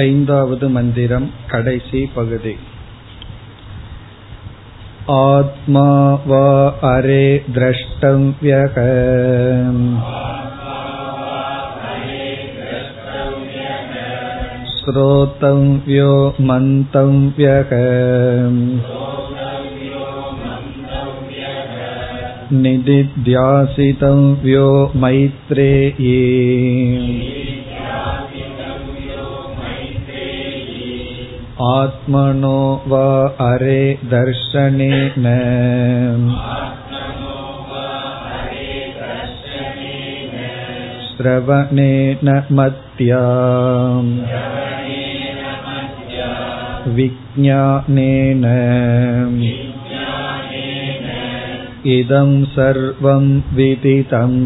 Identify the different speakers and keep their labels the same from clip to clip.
Speaker 1: ऐन्दावद् मन्दिरं कडेसि पगति आत्मा वा अरे द्रष्टव्यः श्रोतव्यो मन्तव्यः निदिध्यासितव्यो मैत्रेये आत्मनो वा अरे दर्शनेन श्रवणेन मत्या विज्ञानेन इदं सर्वं विदितम्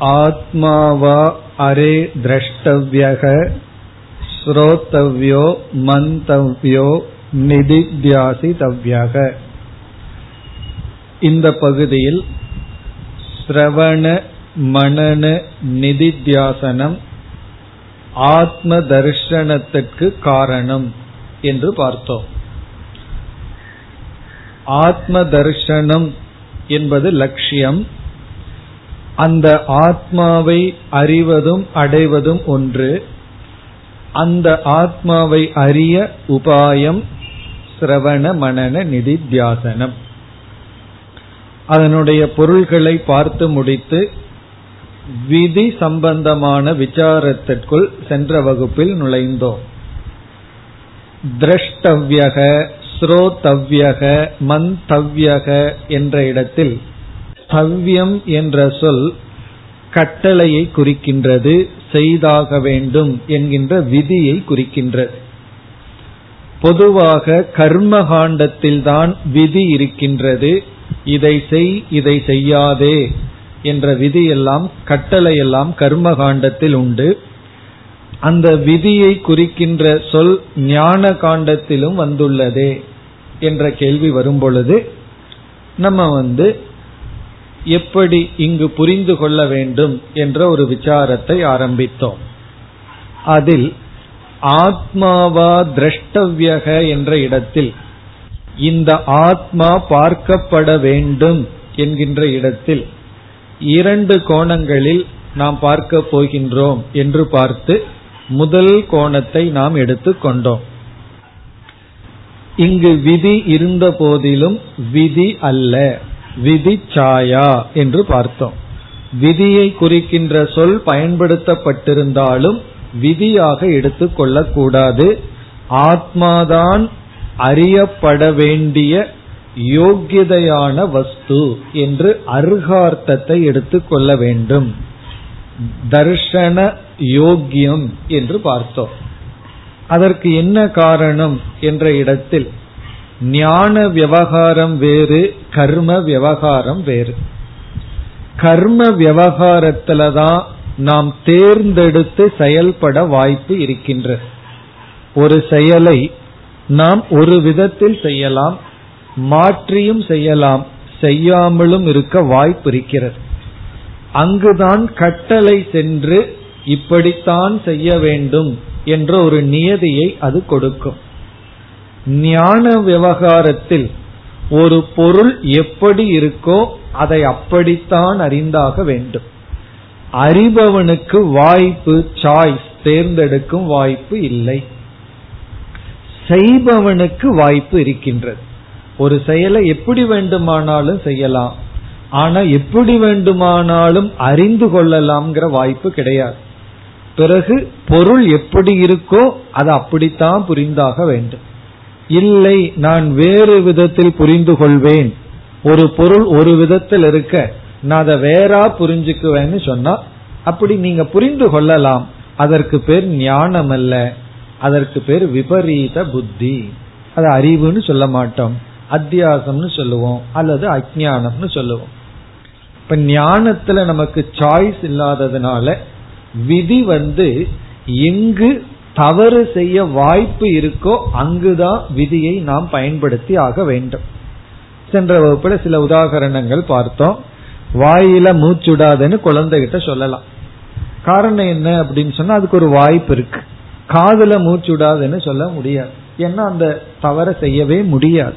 Speaker 1: ஆத்மாவா அரே திரஷ்டவியக ஸ்ரோத்தவ்யோ மந்தவ்யோ நிதித்யாசிதவ்யக. இந்த பகுதியில் ஸ்ரவண மணன நிதித்யாசனம் ஆத்ம தர்ஷனத்திற்கு காரணம் என்று பார்த்தோம். ஆத்ம தர்ஷனம் என்பது லட்சியம் அந்த ஆத்மாவை அறிவதும் அடைவதும் ஒன்று. அந்த ஆத்மாவை அறிய உபாயம் சிரவண மனன நிதித்தியாசனம் அதனுடைய பொருள்களை பார்த்து முடித்து விதி சம்பந்தமான விசாரத்திற்குள் சென்ற வகுப்பில் நுழைந்தோம். திரஷ்டவ்யக ஸ்ரோதவ்யக மந்தவ்யக என்ற இடத்தில் தவ்யம் என்ற சொல் கட்டளையை குறிக்கின்றது செய்தாக வேண்டும் என்கின்ற விதியை குறிக்கின்றது. பொதுவாக கர்மகாண்டத்தில்தான் விதி இருக்கின்றது. இதை செய் இதை செய்யாதே என்ற விதியெல்லாம் கட்டளையெல்லாம் கர்மகாண்டத்தில் உண்டு. அந்த விதியை குறிக்கின்ற சொல் ஞான காண்டத்திலும் வந்துள்ளதே என்ற கேள்வி வரும் பொழுது நம்ம வந்து எப்படி இங்கு புரிந்து கொள்ள வேண்டும் என்ற ஒரு விசாரத்தை ஆரம்பித்தோம். அதில் ஆத்மாவா திரஷ்டவியக என்ற இடத்தில் இந்த ஆத்மா பார்க்கப்பட வேண்டும் என்கின்ற இடத்தில் இரண்டு கோணங்களில் நாம் பார்க்க போகின்றோம் என்று பார்த்து முதல் கோணத்தை நாம் எடுத்துக்கொண்டோம் இங்கு விதி இருந்த போதிலும் விதி அல்ல. விதி சாயா என்று பார்த்தோம். விதியை குறிக்கின்ற சொல் பயன்படுத்தப்பட்டிருந்தாலும் விதியாக எடுத்துக்கொள்ளக்கூடாது ஆத்மாதான் அறியப்பட வேண்டிய யோக்கியதையான வஸ்து என்று அருகார்த்தத்தை எடுத்துக்கொள்ள வேண்டும். தர்ஷன யோக்கியம் என்று பார்த்தோம். அதற்கு என்ன காரணம் என்ற இடத்தில் ஞான விவகாரம் வேறு கர்ம விவகாரம் வேறு. கர்ம விவகாரத்துலதான் நாம் தேர்ந்தெடுத்து செயல்பட வாய்ப்பு இருக்கின்றது. ஒரு செயலை நாம் ஒரு விதத்தில் செய்யலாம் மாற்றியும் செய்யலாம் செய்யாமலும் இருக்க வாய்ப்பு இருக்கிறது. அங்குதான் கட்டளை சென்று இப்படித்தான் செய்ய வேண்டும் என்ற ஒரு நியதியை அது கொடுக்கும். ஞான விவகாரத்தில் ஒரு பொருள் எப்படி இருக்கோ அதை அப்படித்தான் அறிந்தாக வேண்டும். அறிபவனுக்கு வாய்ப்பு சாய்ஸ் தேர்ந்தெடுக்கும் வாய்ப்பு இல்லை. செய்பவனுக்கு வாய்ப்பு இருக்கின்றது. ஒரு செயலை எப்படி வேண்டுமானாலும் செய்யலாம். ஆனா எப்படி வேண்டுமானாலும் அறிந்து கொள்ளலாம்ங்கிற வாய்ப்பு கிடையாது. பிறகு பொருள் எப்படி இருக்கோ அது அப்படித்தான் புரிந்தாக வேண்டும். இல்லை நான் வேறு விதத்தில் புரிந்து கொள்வேன் ஒரு பொருள் ஒரு விதத்தில் இருக்க நான் அதை வேறா புரிஞ்சுக்குவேன்னு சொன்னா அப்படி நீங்க புரிந்து கொள்ளலாம். அதற்கு பேர் ஞானம் அல்ல அதற்கு பேர் விபரீத புத்தி. அது அறிவுன்னு சொல்ல மாட்டோம். அத்தியாசம்னு சொல்லுவோம். அல்லது அஜானம்னு சொல்லுவோம். இப்ப ஞானத்துல நமக்கு சாய்ஸ் இல்லாததுனால விதி வந்து எங்கு தவறு செய்ய வாய்ப்பு இருக்கோ அங்குதான் விதியை நாம் பயன்படுத்தி ஆக வேண்டும். சென்ற வகுப்புல சில உதாகரணங்கள் பார்த்தோம். வாயில மூச்சுடாதுன்னு குழந்தைகிட்ட சொல்லலாம். காரணம் என்ன அப்படின்னு சொன்னா அதுக்கு ஒரு வாய்ப்பு இருக்கு. காதுல மூச்சுடாதுன்னு சொல்ல முடியாது. ஏன்னா அந்த தவற செய்யவே முடியாது.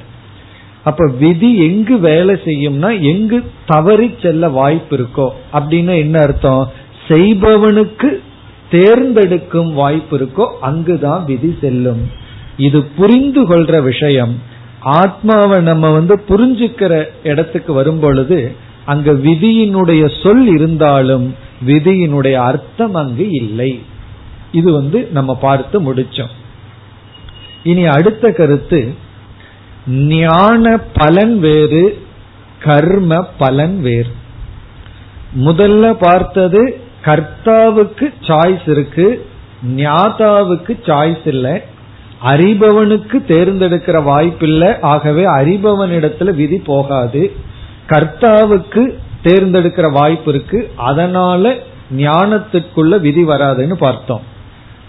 Speaker 1: அப்ப விதி எங்கு வேலை செய்யும்னா எங்கு தவறி செல்ல வாய்ப்பு இருக்கோ அப்படின்னு என்ன அர்த்தம்? செய்பவனுக்கு தேர்ந்தெடுக்கும் வாய்ப்பு இருக்கோ அங்குதான் விதி செல்லும். இது புரிந்து கொள்ற விஷயம். ஆத்மாவை நம்ம வந்து புரிஞ்சுக்கிற இடத்துக்கு வரும் பொழுது அங்க விதியினுடைய சொல் இருந்தாலும் விதியினுடைய அர்த்தம் அங்கு இல்லை. இது வந்து நம்ம பார்த்து முடிச்சோம். இனி அடுத்த கருத்து ஞான பலன் வேறு கர்ம பலன் வேறு. முதல்ல பார்த்தது கர்த்தாவுக்கு சாய்ஸ் இருக்கு ஞாதாவுக்கு சாய்ஸ் இல்லை அறிபவனுக்கு தேர்ந்தெடுக்கிற வாய்ப்பில்லை ஆகவே அறிபவனிடத்துல விதி போகாது. கர்த்தாவுக்கு தேர்ந்தெடுக்கிற வாய்ப்பு இருக்கு அதனால ஞானத்துக்குள்ள விதி வராதுன்னு பார்த்தோம்.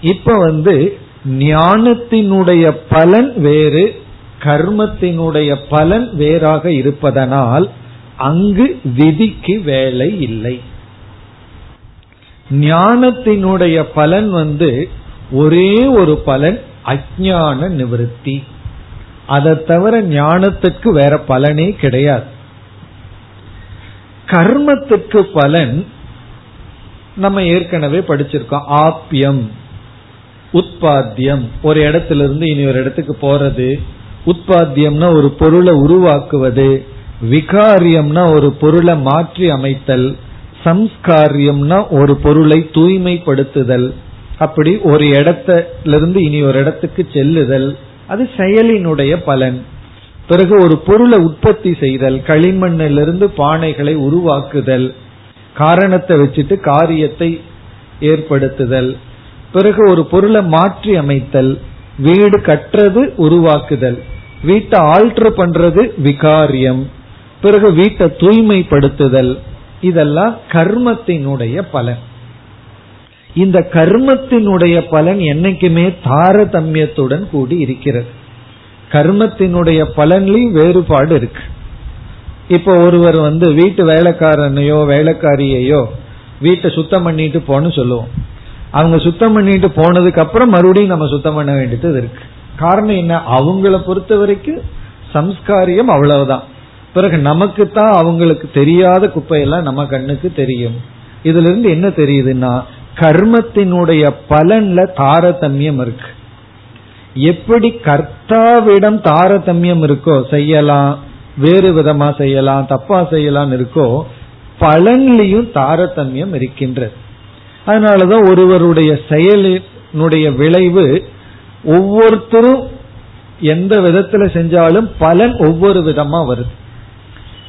Speaker 1: இப்ப வந்து ஞானத்தினுடைய பலன் வேறு கர்மத்தினுடைய பலன் வேறாக இருப்பதனால் அங்கு விதிக்கு வேலை இல்லை. ஞானத்தினுடைய பலன் வந்து ஒரே ஒரு பலன் அஜான நிவர்த்தி. அதை தவிர ஞானத்துக்கு வேற பலனே கிடையாது. கர்மத்துக்கு பலன் நம்ம ஏற்கனவே படிச்சிருக்கோம். ஆப்பியம் உற்பத்தியம் ஒரு இடத்துல இருந்து இனி ஒரு இடத்துக்கு போறது. உற்பத்தியம்னா ஒரு பொருளை உருவாக்குவது. விகாரியம்னா ஒரு பொருளை மாற்றி அமைத்தல். சம்ஸ்காரியம்னா ஒரு பொருளை தூய்மைப்படுத்துதல். அப்படி ஒரு இடத்திலிருந்து இனி ஒரு இடத்துக்கு செல்லுதல். அது செயலினுடைய பலன். பிறகு ஒரு பொருளை உற்பத்தி செய்தல் களிமண்ணிலிருந்து பானைகளை உருவாக்குதல் காரணத்தை வச்சுட்டு காரியத்தை ஏற்படுத்துதல். பிறகு ஒரு பொருளை மாற்றி அமைத்தல் வீடு கட்டுறது உருவாக்குதல். வீட்டை ஆல்டர் பண்றது விகாரியம். பிறகு வீட்டை தூய்மைப்படுத்துதல். இதெல்லாம் கர்மத்தினுடைய பலன். இந்த கர்மத்தினுடைய பலன் என்னைக்குமே தாரதமியத்துடன் கூடி இருக்கிறது. கர்மத்தினுடைய பலன்லையும் வேறுபாடு இருக்கு. இப்போ ஒருவர் வந்து வீட்டு வேலைக்காரனையோ வேலைக்காரியையோ வீட்டை சுத்தம் பண்ணிட்டு போன்னு சொல்லுவோம். அவங்க சுத்தம் பண்ணிட்டு போனதுக்கு அப்புறம் மறுபடியும் நம்ம சுத்தம் பண்ண வேண்டியது இருக்கு. காரணம் என்ன? அவங்கள பொறுத்த வரைக்கும் சம்ஸ்காரியம் அவ்வளவுதான். பிறகு நமக்கு தான் அவங்களுக்கு தெரியாத குப்பையெல்லாம் நம்ம கண்ணுக்கு தெரியும். இதுல இருந்து என்ன தெரியுதுன்னா கர்மத்தினுடைய பலன்ல தாரதமியம் இருக்கு. எப்படி கர்த்தாவிடம் தாரதமியம் இருக்கோ செய்யலாம் வேறு விதமா செய்யலாம் தப்பா செய்யலாம் இருக்கோ பலன்லையும் தாரதமியம் இருக்கின்றது. அதனாலதான் ஒருவருடைய செயலினுடைய விளைவு ஒவ்வொருத்தரும் எந்த விதத்துல செஞ்சாலும் பலன் ஒவ்வொரு விதமா வருது.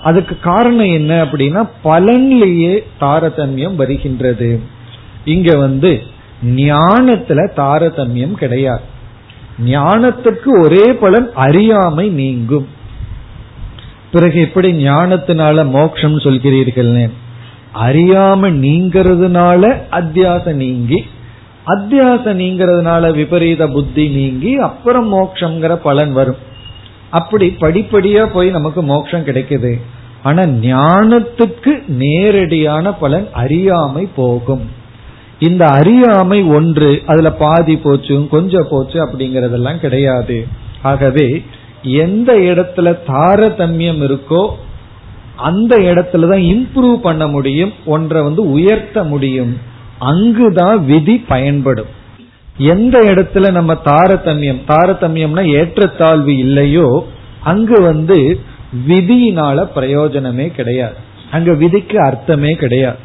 Speaker 1: அதுக்கு காரணம் என்ன அப்படின்னா பலன்லேயே தாரதமியம் வருகின்றது. இங்க வந்து ஞானத்துல தாரதமியம் கிடையாது. ஞானத்துக்கு ஒரே பலன் அறியாமை நீங்கும். பிறகு எப்படி ஞானத்தினால மோக்ஷம் சொல்கிறீர்கள் அறியாம நீங்கிறதுனால அத்தியாச நீங்கி அத்தியாச நீங்கிறதுனால விபரீத புத்தி நீங்கி அப்புறம் மோக்ஷங்கிற பலன் வரும். அப்படி படிப்படியா போய் நமக்கு மோட்சம் கிடைக்குது. ஆனா ஞானத்துக்கு நேரடியான பலன் அறியாமை போகும். இந்த அறியாமை ஒன்று அதுல பாதி போச்சு கொஞ்சம் போச்சு அப்படிங்கறதெல்லாம் கிடையாது. ஆகவே எந்த இடத்துல தாரதமியம் இருக்கோ அந்த இடத்துலதான் இம்ப்ரூவ் பண்ண முடியும் ஒன்றை வந்து உயர்த்த முடியும். அங்குதான் விதி பயன்படும். எந்த இடத்துல நம்ம தாரதமியம் தாரதமியம்னா ஏற்றத்தாழ்வு இல்லையோ அங்கு வந்து விதியினால பிரயோஜனமே கிடையாது. அங்க விதிக்கு அர்த்தமே கிடையாது.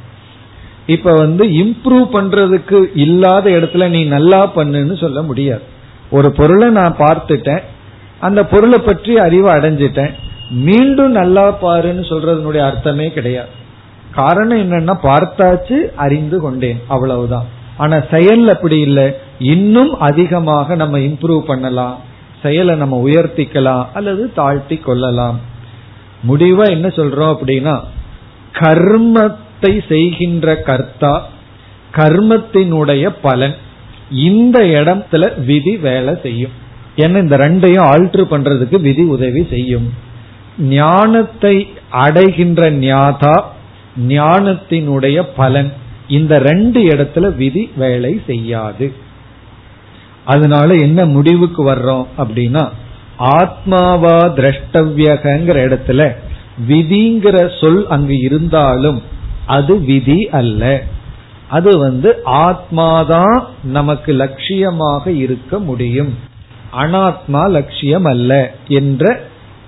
Speaker 1: இப்ப வந்து இம்ப்ரூவ் பண்றதுக்கு இல்லாத இடத்துல நீ நல்லா பண்ணுன்னு சொல்ல முடியாது. ஒரு பொருளை நான் பார்த்துட்டேன். அந்த பொருளை பற்றி அறிவு அடைஞ்சிட்டேன். மீண்டும் நல்லா பாருன்னு சொல்றதுனுடைய அர்த்தமே கிடையாது. காரணம் என்னன்னா பார்த்தாச்சு அறிந்து கொண்டேன். அவ்வளவுதான். ஆனா செயல் அப்படி இல்லை. இன்னும் அதிகமாக நம்ம இம்ப்ரூவ் பண்ணலாம். செயலை நம்ம உயர்த்திக்கலாம் அல்லது தாழ்த்தி கொள்ளலாம். முடிவா என்ன சொல்றோம் அப்படின்னா கர்மத்தை செய்கின்ற கர்த்தா கர்மத்தினுடைய பலன் இந்த இடத்துல விதி வேலை செய்யும். ஏன்னா இந்த ரெண்டையும் ஆல்ட்ரு பண்றதுக்கு விதி உதவி செய்யும். ஞானத்தை அடைகின்ற ஞாதா ஞானத்தினுடைய பலன் இந்த ரெண்டு இடத்துல விதி வேலை செய்யாது. அதனால என்ன முடிவுக்கு வர்றோம் அப்படின்னா ஆத்மாவா திரஷ்டவியகங்கிற இடத்துல விதிங்கிற சொல் அங்கு இருந்தாலும் அது விதி அல்ல. அது வந்து ஆத்மாதான் நமக்கு லட்சியமாக இருக்க முடியும். அனாத்மா லட்சியம் அல்ல என்ற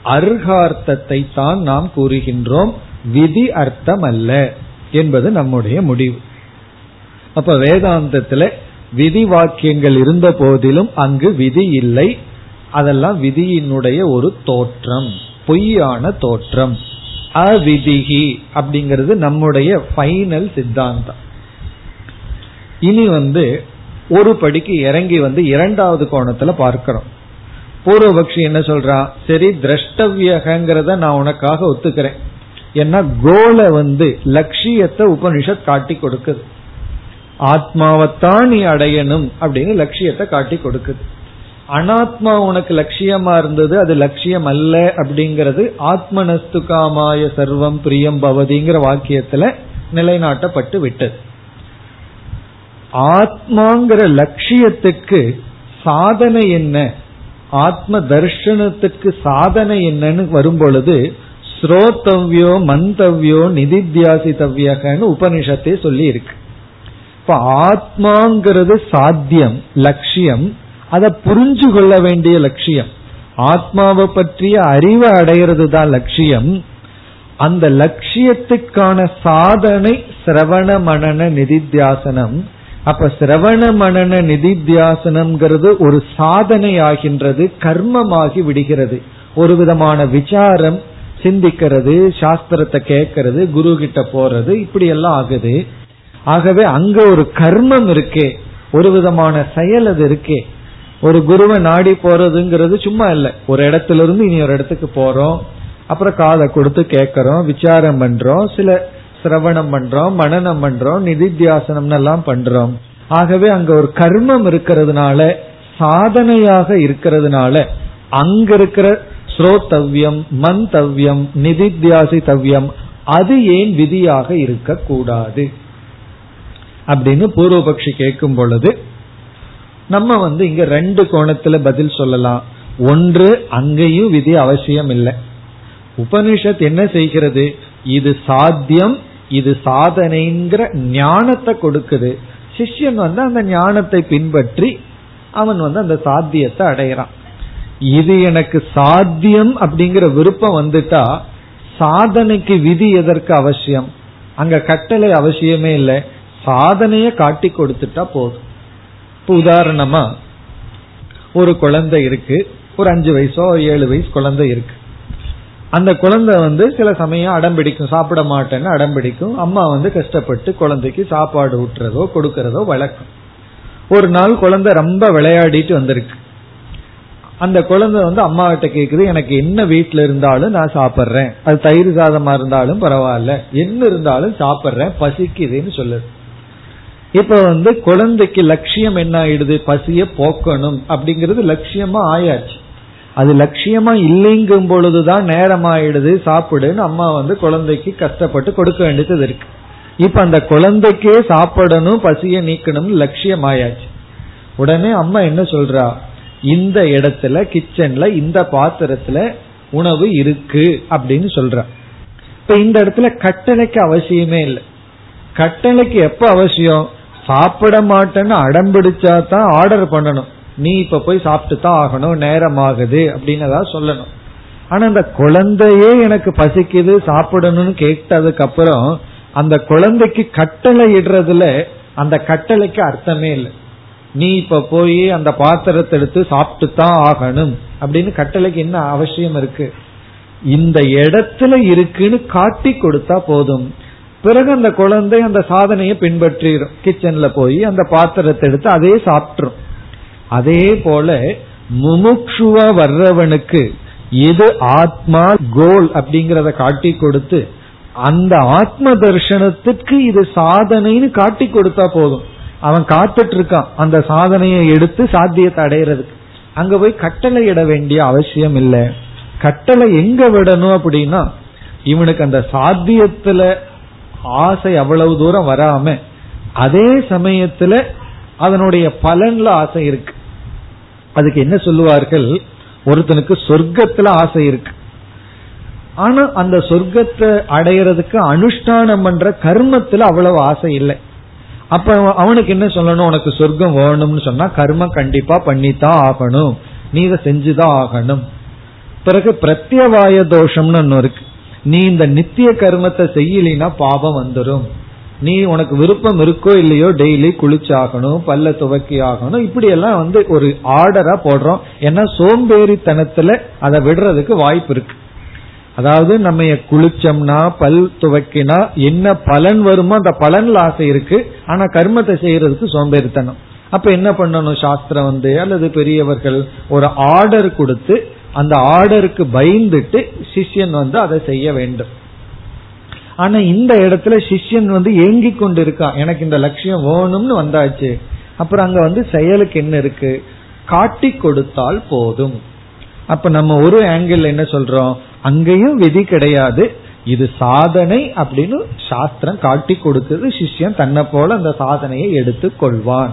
Speaker 1: அர்ஹார்த்தத்தை தான் நாம் கூறுகின்றோம். விதி அர்த்தம் அல்ல என்பது நம்முடைய முடிவு. அப்ப வேதாந்தத்துல விதி வாக்கியங்கள் இருந்த போதிலும் அங்கு விதி இல்லை. அதெல்லாம் விதியினுடைய ஒரு தோற்றம் பொய்யான தோற்றம். அவிதிகி அப்படிங்கிறது நம்முடைய ஃபைனல் சித்தாந்தம். இனி வந்து ஒரு படிக்கு இறங்கி வந்து இரண்டாவது கோணத்துல பார்க்கிறோம். பூர்வபக்ஷி என்ன சொல்றான் சரி திரஷ்டவியகங்கிறத நான் உனக்காக ஒத்துக்கிறேன். ஏன்னா கோலை வந்து லட்சியத்தை உபனிஷத் காட்டி கொடுக்குது. ஆத்மாவைத்தான் நீ அடையணும் அப்படின்னு லட்சியத்தை காட்டி கொடுக்குது. அனாத்மா உனக்கு லட்சியமா இருந்தது அது லட்சியம் அல்ல அப்படிங்கிறது ஆத்மனஸ்துகாமாய சர்வம் பிரியம் பவதிங்கிற வாக்கியத்துல நிலைநாட்டப்பட்டு விட்டது. ஆத்மாங்கிற லட்சியத்துக்கு சாதனை என்ன? ஆத்ம தர்ஷனத்துக்கு சாதனை என்னன்னு வரும்பொழுது ஸ்ரோத்தவ்யோ மந்தவ்யோ நிதித்தியாசித்தவ்யகன்னு உபனிஷத்தை சொல்லி இருக்கு இப்ப ஆத்மாங்கிறது சாத்தியம் லட்சியம் அதை புரிஞ்சு கொள்ள வேண்டிய லட்சியம். ஆத்மாவை பற்றிய அறிவை அடையிறது தான் லட்சியம். அந்த லட்சியத்துக்கான சாதனை சிரவண மணன நிதித்தியாசனம். அப்ப சிரவண மணன நிதித்தியாசனம்ங்கிறது ஒரு சாதனை ஆகின்றது கர்மமாகி விடுகிறது. ஒரு விதமான விசாரம் சிந்திக்கிறது சாஸ்திரத்தை கேட்கறது குரு கிட்ட போறது இப்படி எல்லாம் ஆகுது. ஆகவே அங்க ஒரு கர்மம் இருக்கே ஒரு விதமான செயல் அது இருக்கே. ஒரு குருவை நாடி போறதுங்கிறது சும்மா இல்லை. ஒரு இடத்துல இருந்து இனி ஒரு இடத்துக்கு போறோம். அப்புறம் காதை கொடுத்து கேட்கறோம் விசாரம் பண்றோம் சில சிரவணம் பண்றோம் மனநம் பண்றோம் நிதித்தியாசனம் எல்லாம் பண்றோம். ஆகவே அங்க ஒரு கர்மம் இருக்கிறதுனால சாதனையாக இருக்கிறதுனால அங்க இருக்கிற ஸ்ரோத்தவ்யம் மந்தவ்யம் நிதித்தியாசித்தவ்யம் அது ஏன் விதியாக இருக்கக்கூடாது? அப்படின்னு பூர்வபக்ஷி கேட்கும் பொழுது நம்ம வந்து இங்க ரெண்டு கோணத்துல பதில் சொல்லலாம். ஒன்று அங்கேயும் விதி அவசியம் இல்லை. உபனிஷத் என்ன செய்கிறது? இது சாத்தியம் இது சாதனைங்கிற ஞானத்தை கொடுக்குது. சிஷ்யன் வந்து அந்த ஞானத்தை பின்பற்றி அவன் வந்து அந்த சாத்தியத்தை அடையிறான் இது எனக்கு சாத்தியம் அப்படிங்கிற விருப்பம் வந்துட்டா சாதனைக்கு விதி எதற்கு அவசியம்? அங்க கட்டளை அவசியமே இல்லை. சாதனைய காட்டி கொடுத்துட்டா போதும். இப்ப உதாரணமா ஒரு குழந்தை இருக்கு. ஒரு அஞ்சு வயசோ ஏழு வயசு குழந்தை இருக்கு. அந்த குழந்தை வந்து சில சமயம் அடம் பிடிக்கும். சாப்பிட மாட்டேன்னு அடம் பிடிக்கும். அம்மா வந்து கஷ்டப்பட்டு குழந்தைக்கு சாப்பாடு ஊட்டுறதோ கொடுக்கறதோ வழக்கம். ஒரு நாள் குழந்தை ரொம்ப விளையாடிட்டு வந்திருக்கு. அந்த குழந்தை வந்து அம்மா கிட்ட கேக்குது எனக்கு என்ன வீட்டுல இருந்தாலும் நான் சாப்பிட்றேன். அது தயிர் சாதமா இருந்தாலும் பரவாயில்ல. என்ன இருந்தாலும் சாப்பிட்றேன். பசிக்குதுன்னு சொல்லுது. இப்ப வந்து குழந்தைக்கு லட்சியம் என்ன ஆயிடுது? பசிய போக்கணும். அப்படிங்கிறது லட்சியமா ஆயாச்சு. அது லட்சியமா இல்லைங்கும் பொழுதுதான் நேரம் ஆயிடுது. சாப்பிடுன்னு அம்மா வந்து குழந்தைக்கு கஷ்டப்பட்டு கொடுக்க வேண்டியது இருக்கு. இப்ப அந்த குழந்தைக்கே சாப்பிடணும் பசிய நீக்கணும் லட்சியம் ஆயாச்சு. உடனே அம்மா என்ன சொல்றா? இந்த இடத்துல கிச்சன்ல இந்த பாத்திரத்துல உணவு இருக்கு அப்படின்னு சொல்ற. இப்ப இந்த இடத்துல கட்டளைக்கு அவசியமே இல்லை. கட்டளைக்கு எப்ப அவசியம்? சாப்பிட மாட்டேன்னு அடம்பிடிச்சா தான் ஆர்டர் பண்ணணும். நீ இப்ப போய் சாப்பிட்டு தான் ஆகணும் நேரம் ஆகுது அப்படின்னு ஏதாவது சொல்லணும். ஆனா அந்த குழந்தையே எனக்கு பசிக்குது சாப்பிடணும்னு கேட்டதுக்கு அப்புறம் அந்த குழந்தைக்கு கட்டளை இடுறதுல அந்த கட்டளைக்கு அர்த்தமே இல்லை. நீ இப்ப போய் அந்த பாத்திரத்தை எடுத்து சாப்பிட்டு தான் ஆகணும் அப்படின்னு கட்டளைக்கு என்ன அவசியம் இருக்கு? இந்த இடத்துல இருக்குன்னு காட்டி கொடுத்தா போதும். பிறகு அந்த குழந்தை அந்த சாதனையை பின்பற்றிடும். கிச்சன்ல போய் அந்த பாத்திரத்தை எடுத்து அதே சாப்பிட்டுரும். அதே போல முமுக்ஷுவா வர்றவனுக்கு எது ஆத்மா கோல் அப்படிங்கறத காட்டி கொடுத்து அந்த ஆத்ம தர்ஷனத்துக்கு இது சாதனைன்னு காட்டி கொடுத்தா போதும். அவன் காத்துட்டு இருக்கான் அந்த சாதனையை எடுத்து சாத்தியத்தை அடையிறதுக்கு. அங்க போய் கட்டளை இட வேண்டிய அவசியம் இல்லை. கட்டளை எங்க விடணும் அப்படின்னா இவனுக்கு அந்த சாத்தியத்துல ஆசை அவ்வளவு தூரம் வராம அதே சமயத்துல அதனுடைய பலன்ல ஆசை இருக்கு. அதுக்கு என்ன சொல்லுவார்கள்? ஒருத்தனுக்கு சொர்க்கத்துல ஆசை இருக்கு. ஆனா அந்த சொர்க்கத்தை அடையிறதுக்கு அனுஷ்டானம் பண்ற கர்மத்துல அவ்வளவு ஆசை இல்லை. அப்ப அவனுக்கு என்ன சொல்லணும்? உனக்கு சொர்க்கம் வேணும்னு சொன்னா கர்மம் கண்டிப்பா பண்ணித்தான் ஆகணும். நீ இதை செஞ்சுதான் ஆகணும். பிறகு பிரத்யவாய தோஷம்னு ஒன்னு இருக்கு. நீ இந்த நித்திய கர்மத்தை செய்யலினா பாவம் வந்துடும் நீ உனக்கு விருப்பம் இருக்கோ இல்லையோ டெய்லி குளிச்சாகணும் பல்ல துவக்கி ஆகணும் இப்படி எல்லாம் வந்து ஒரு ஆர்டரா போடுறோம். ஏன்னா சோம்பேறித்தனத்துல அதை விடுறதுக்கு வாய்ப்பு இருக்கு. அதாவது நம்ம குளிச்சோம்னா பல் துவக்கினா என்ன பலன் வருமோ அந்த பலன்ல ஆசை இருக்கு. ஆனா கர்மத்தை செய்யறதுக்கு சோம்பேறித்தனம். அப்ப என்ன பண்ணணும்? சாஸ்திரம் வந்து அல்லது பெரியவர்கள் ஒரு ஆர்டர் கொடுத்து அந்த ஆர்டருக்கு பயந்துட்டு சிஷ்யன் வந்து அதை செய்ய வேண்டும். ஆனா இந்த இடத்துல சிஷ்யன் வந்து ஏங்கி கொண்டு இருக்கான் எனக்கு இந்த லட்சியம் வேணும்னு வந்தாச்சு. அப்புறம் அங்க வந்து செயலுக்கு என்ன இருக்கு? காட்டி கொடுத்தால் போதும். அப்ப நம்ம ஒரு ஆங்கிள் என்ன சொல்றோம்? அங்கேயும் விதி கிடையாது. இது சாதனை அப்படின்னு சாஸ்திரம் காட்டி கொடுத்தது சிஷ்யன் தன்னை போல அந்த சாதனையை எடுத்து கொள்வான்.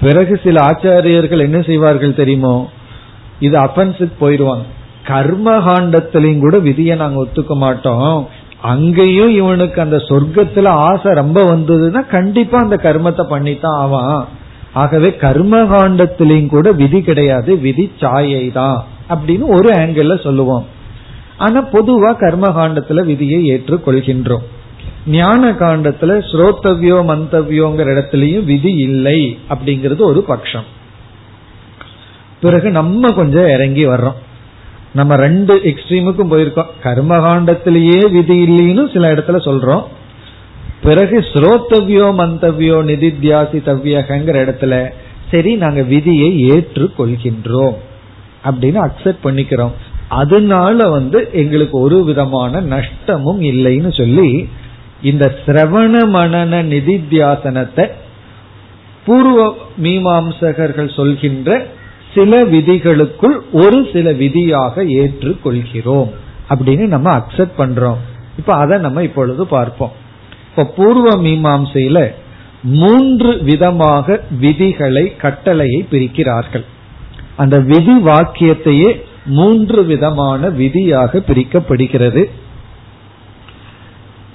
Speaker 1: பிறகு சில ஆச்சாரியர்கள் என்ன செய்வார்கள் தெரியுமோ? இது அஃபென்ஸுக்கு போயிடுவாங்க. கர்மகாண்டத்திலையும் கூட விதியை நாங்க ஒத்துக்க மாட்டோம். அங்கேயும் இவனுக்கு அந்த சொர்க்கத்துல ஆசை ரொம்ப வந்ததுன்னா கண்டிப்பா அந்த கர்மத்தை பண்ணித்தான் ஆவான். ஆகவே கர்மகாண்டத்திலையும் கூட விதி கிடையாது. விதி சாயை தான் அப்படின்னு ஒரு ஆங்கிள் சொல்லுவோம். ஆனா பொதுவா கர்மகாண்டத்துல விதியை ஏற்றுக்கொள்கின்றோம். ஞான காண்டத்துல ஸ்ரோத்தவ்யோ மந்தவ்யோங்கிற இடத்துலயும் விதி இல்லை அப்படிங்கிறது ஒரு பட்சம் பிறகு நம்ம கொஞ்சம் இறங்கி வர்றோம். நம்ம ரெண்டு எக்ஸ்ட்ரீமுக்கும் போயிருக்கோம். கர்மகாண்டத்திலேயே விதி இல்லைன்னு சில இடத்துல சொல்றோம். பிறகு ஸ்ரோத்தவ்யோ மந்தவ்யோ நிதித்தியாசி தவ்யகங்கிற இடத்துல சரி நாங்க விதியை ஏற்றுக்கொள்கின்றோம் அப்படின்னு அக்செப்ட் பண்ணிக்கிறோம். அதனால வந்து எங்களுக்கு ஒரு விதமான நஷ்டமும் இல்லைன்னு சொல்லி இந்த சிரவண மனன நிதித்தியாசனத்தை பூர்வ மீமாம்சகர்கள் சொல்கின்ற சில விதிகளுக்குள் ஒரு சில விதியாக ஏற்றுக்கொள்கிறோம். அப்படின்னு நம்ம அக்செப்ட் பண்றோம். இப்ப அதை நம்ம இப்பொழுது பார்ப்போம். இப்ப பூர்வ மீமாம்சையில மூன்று விதமாக விதிகளை கட்டளையை பிரிக்கிறார்கள். அந்த விதி வாக்கியத்தையே மூன்று விதமான விதியாக பிரிக்கப்படுகிறது.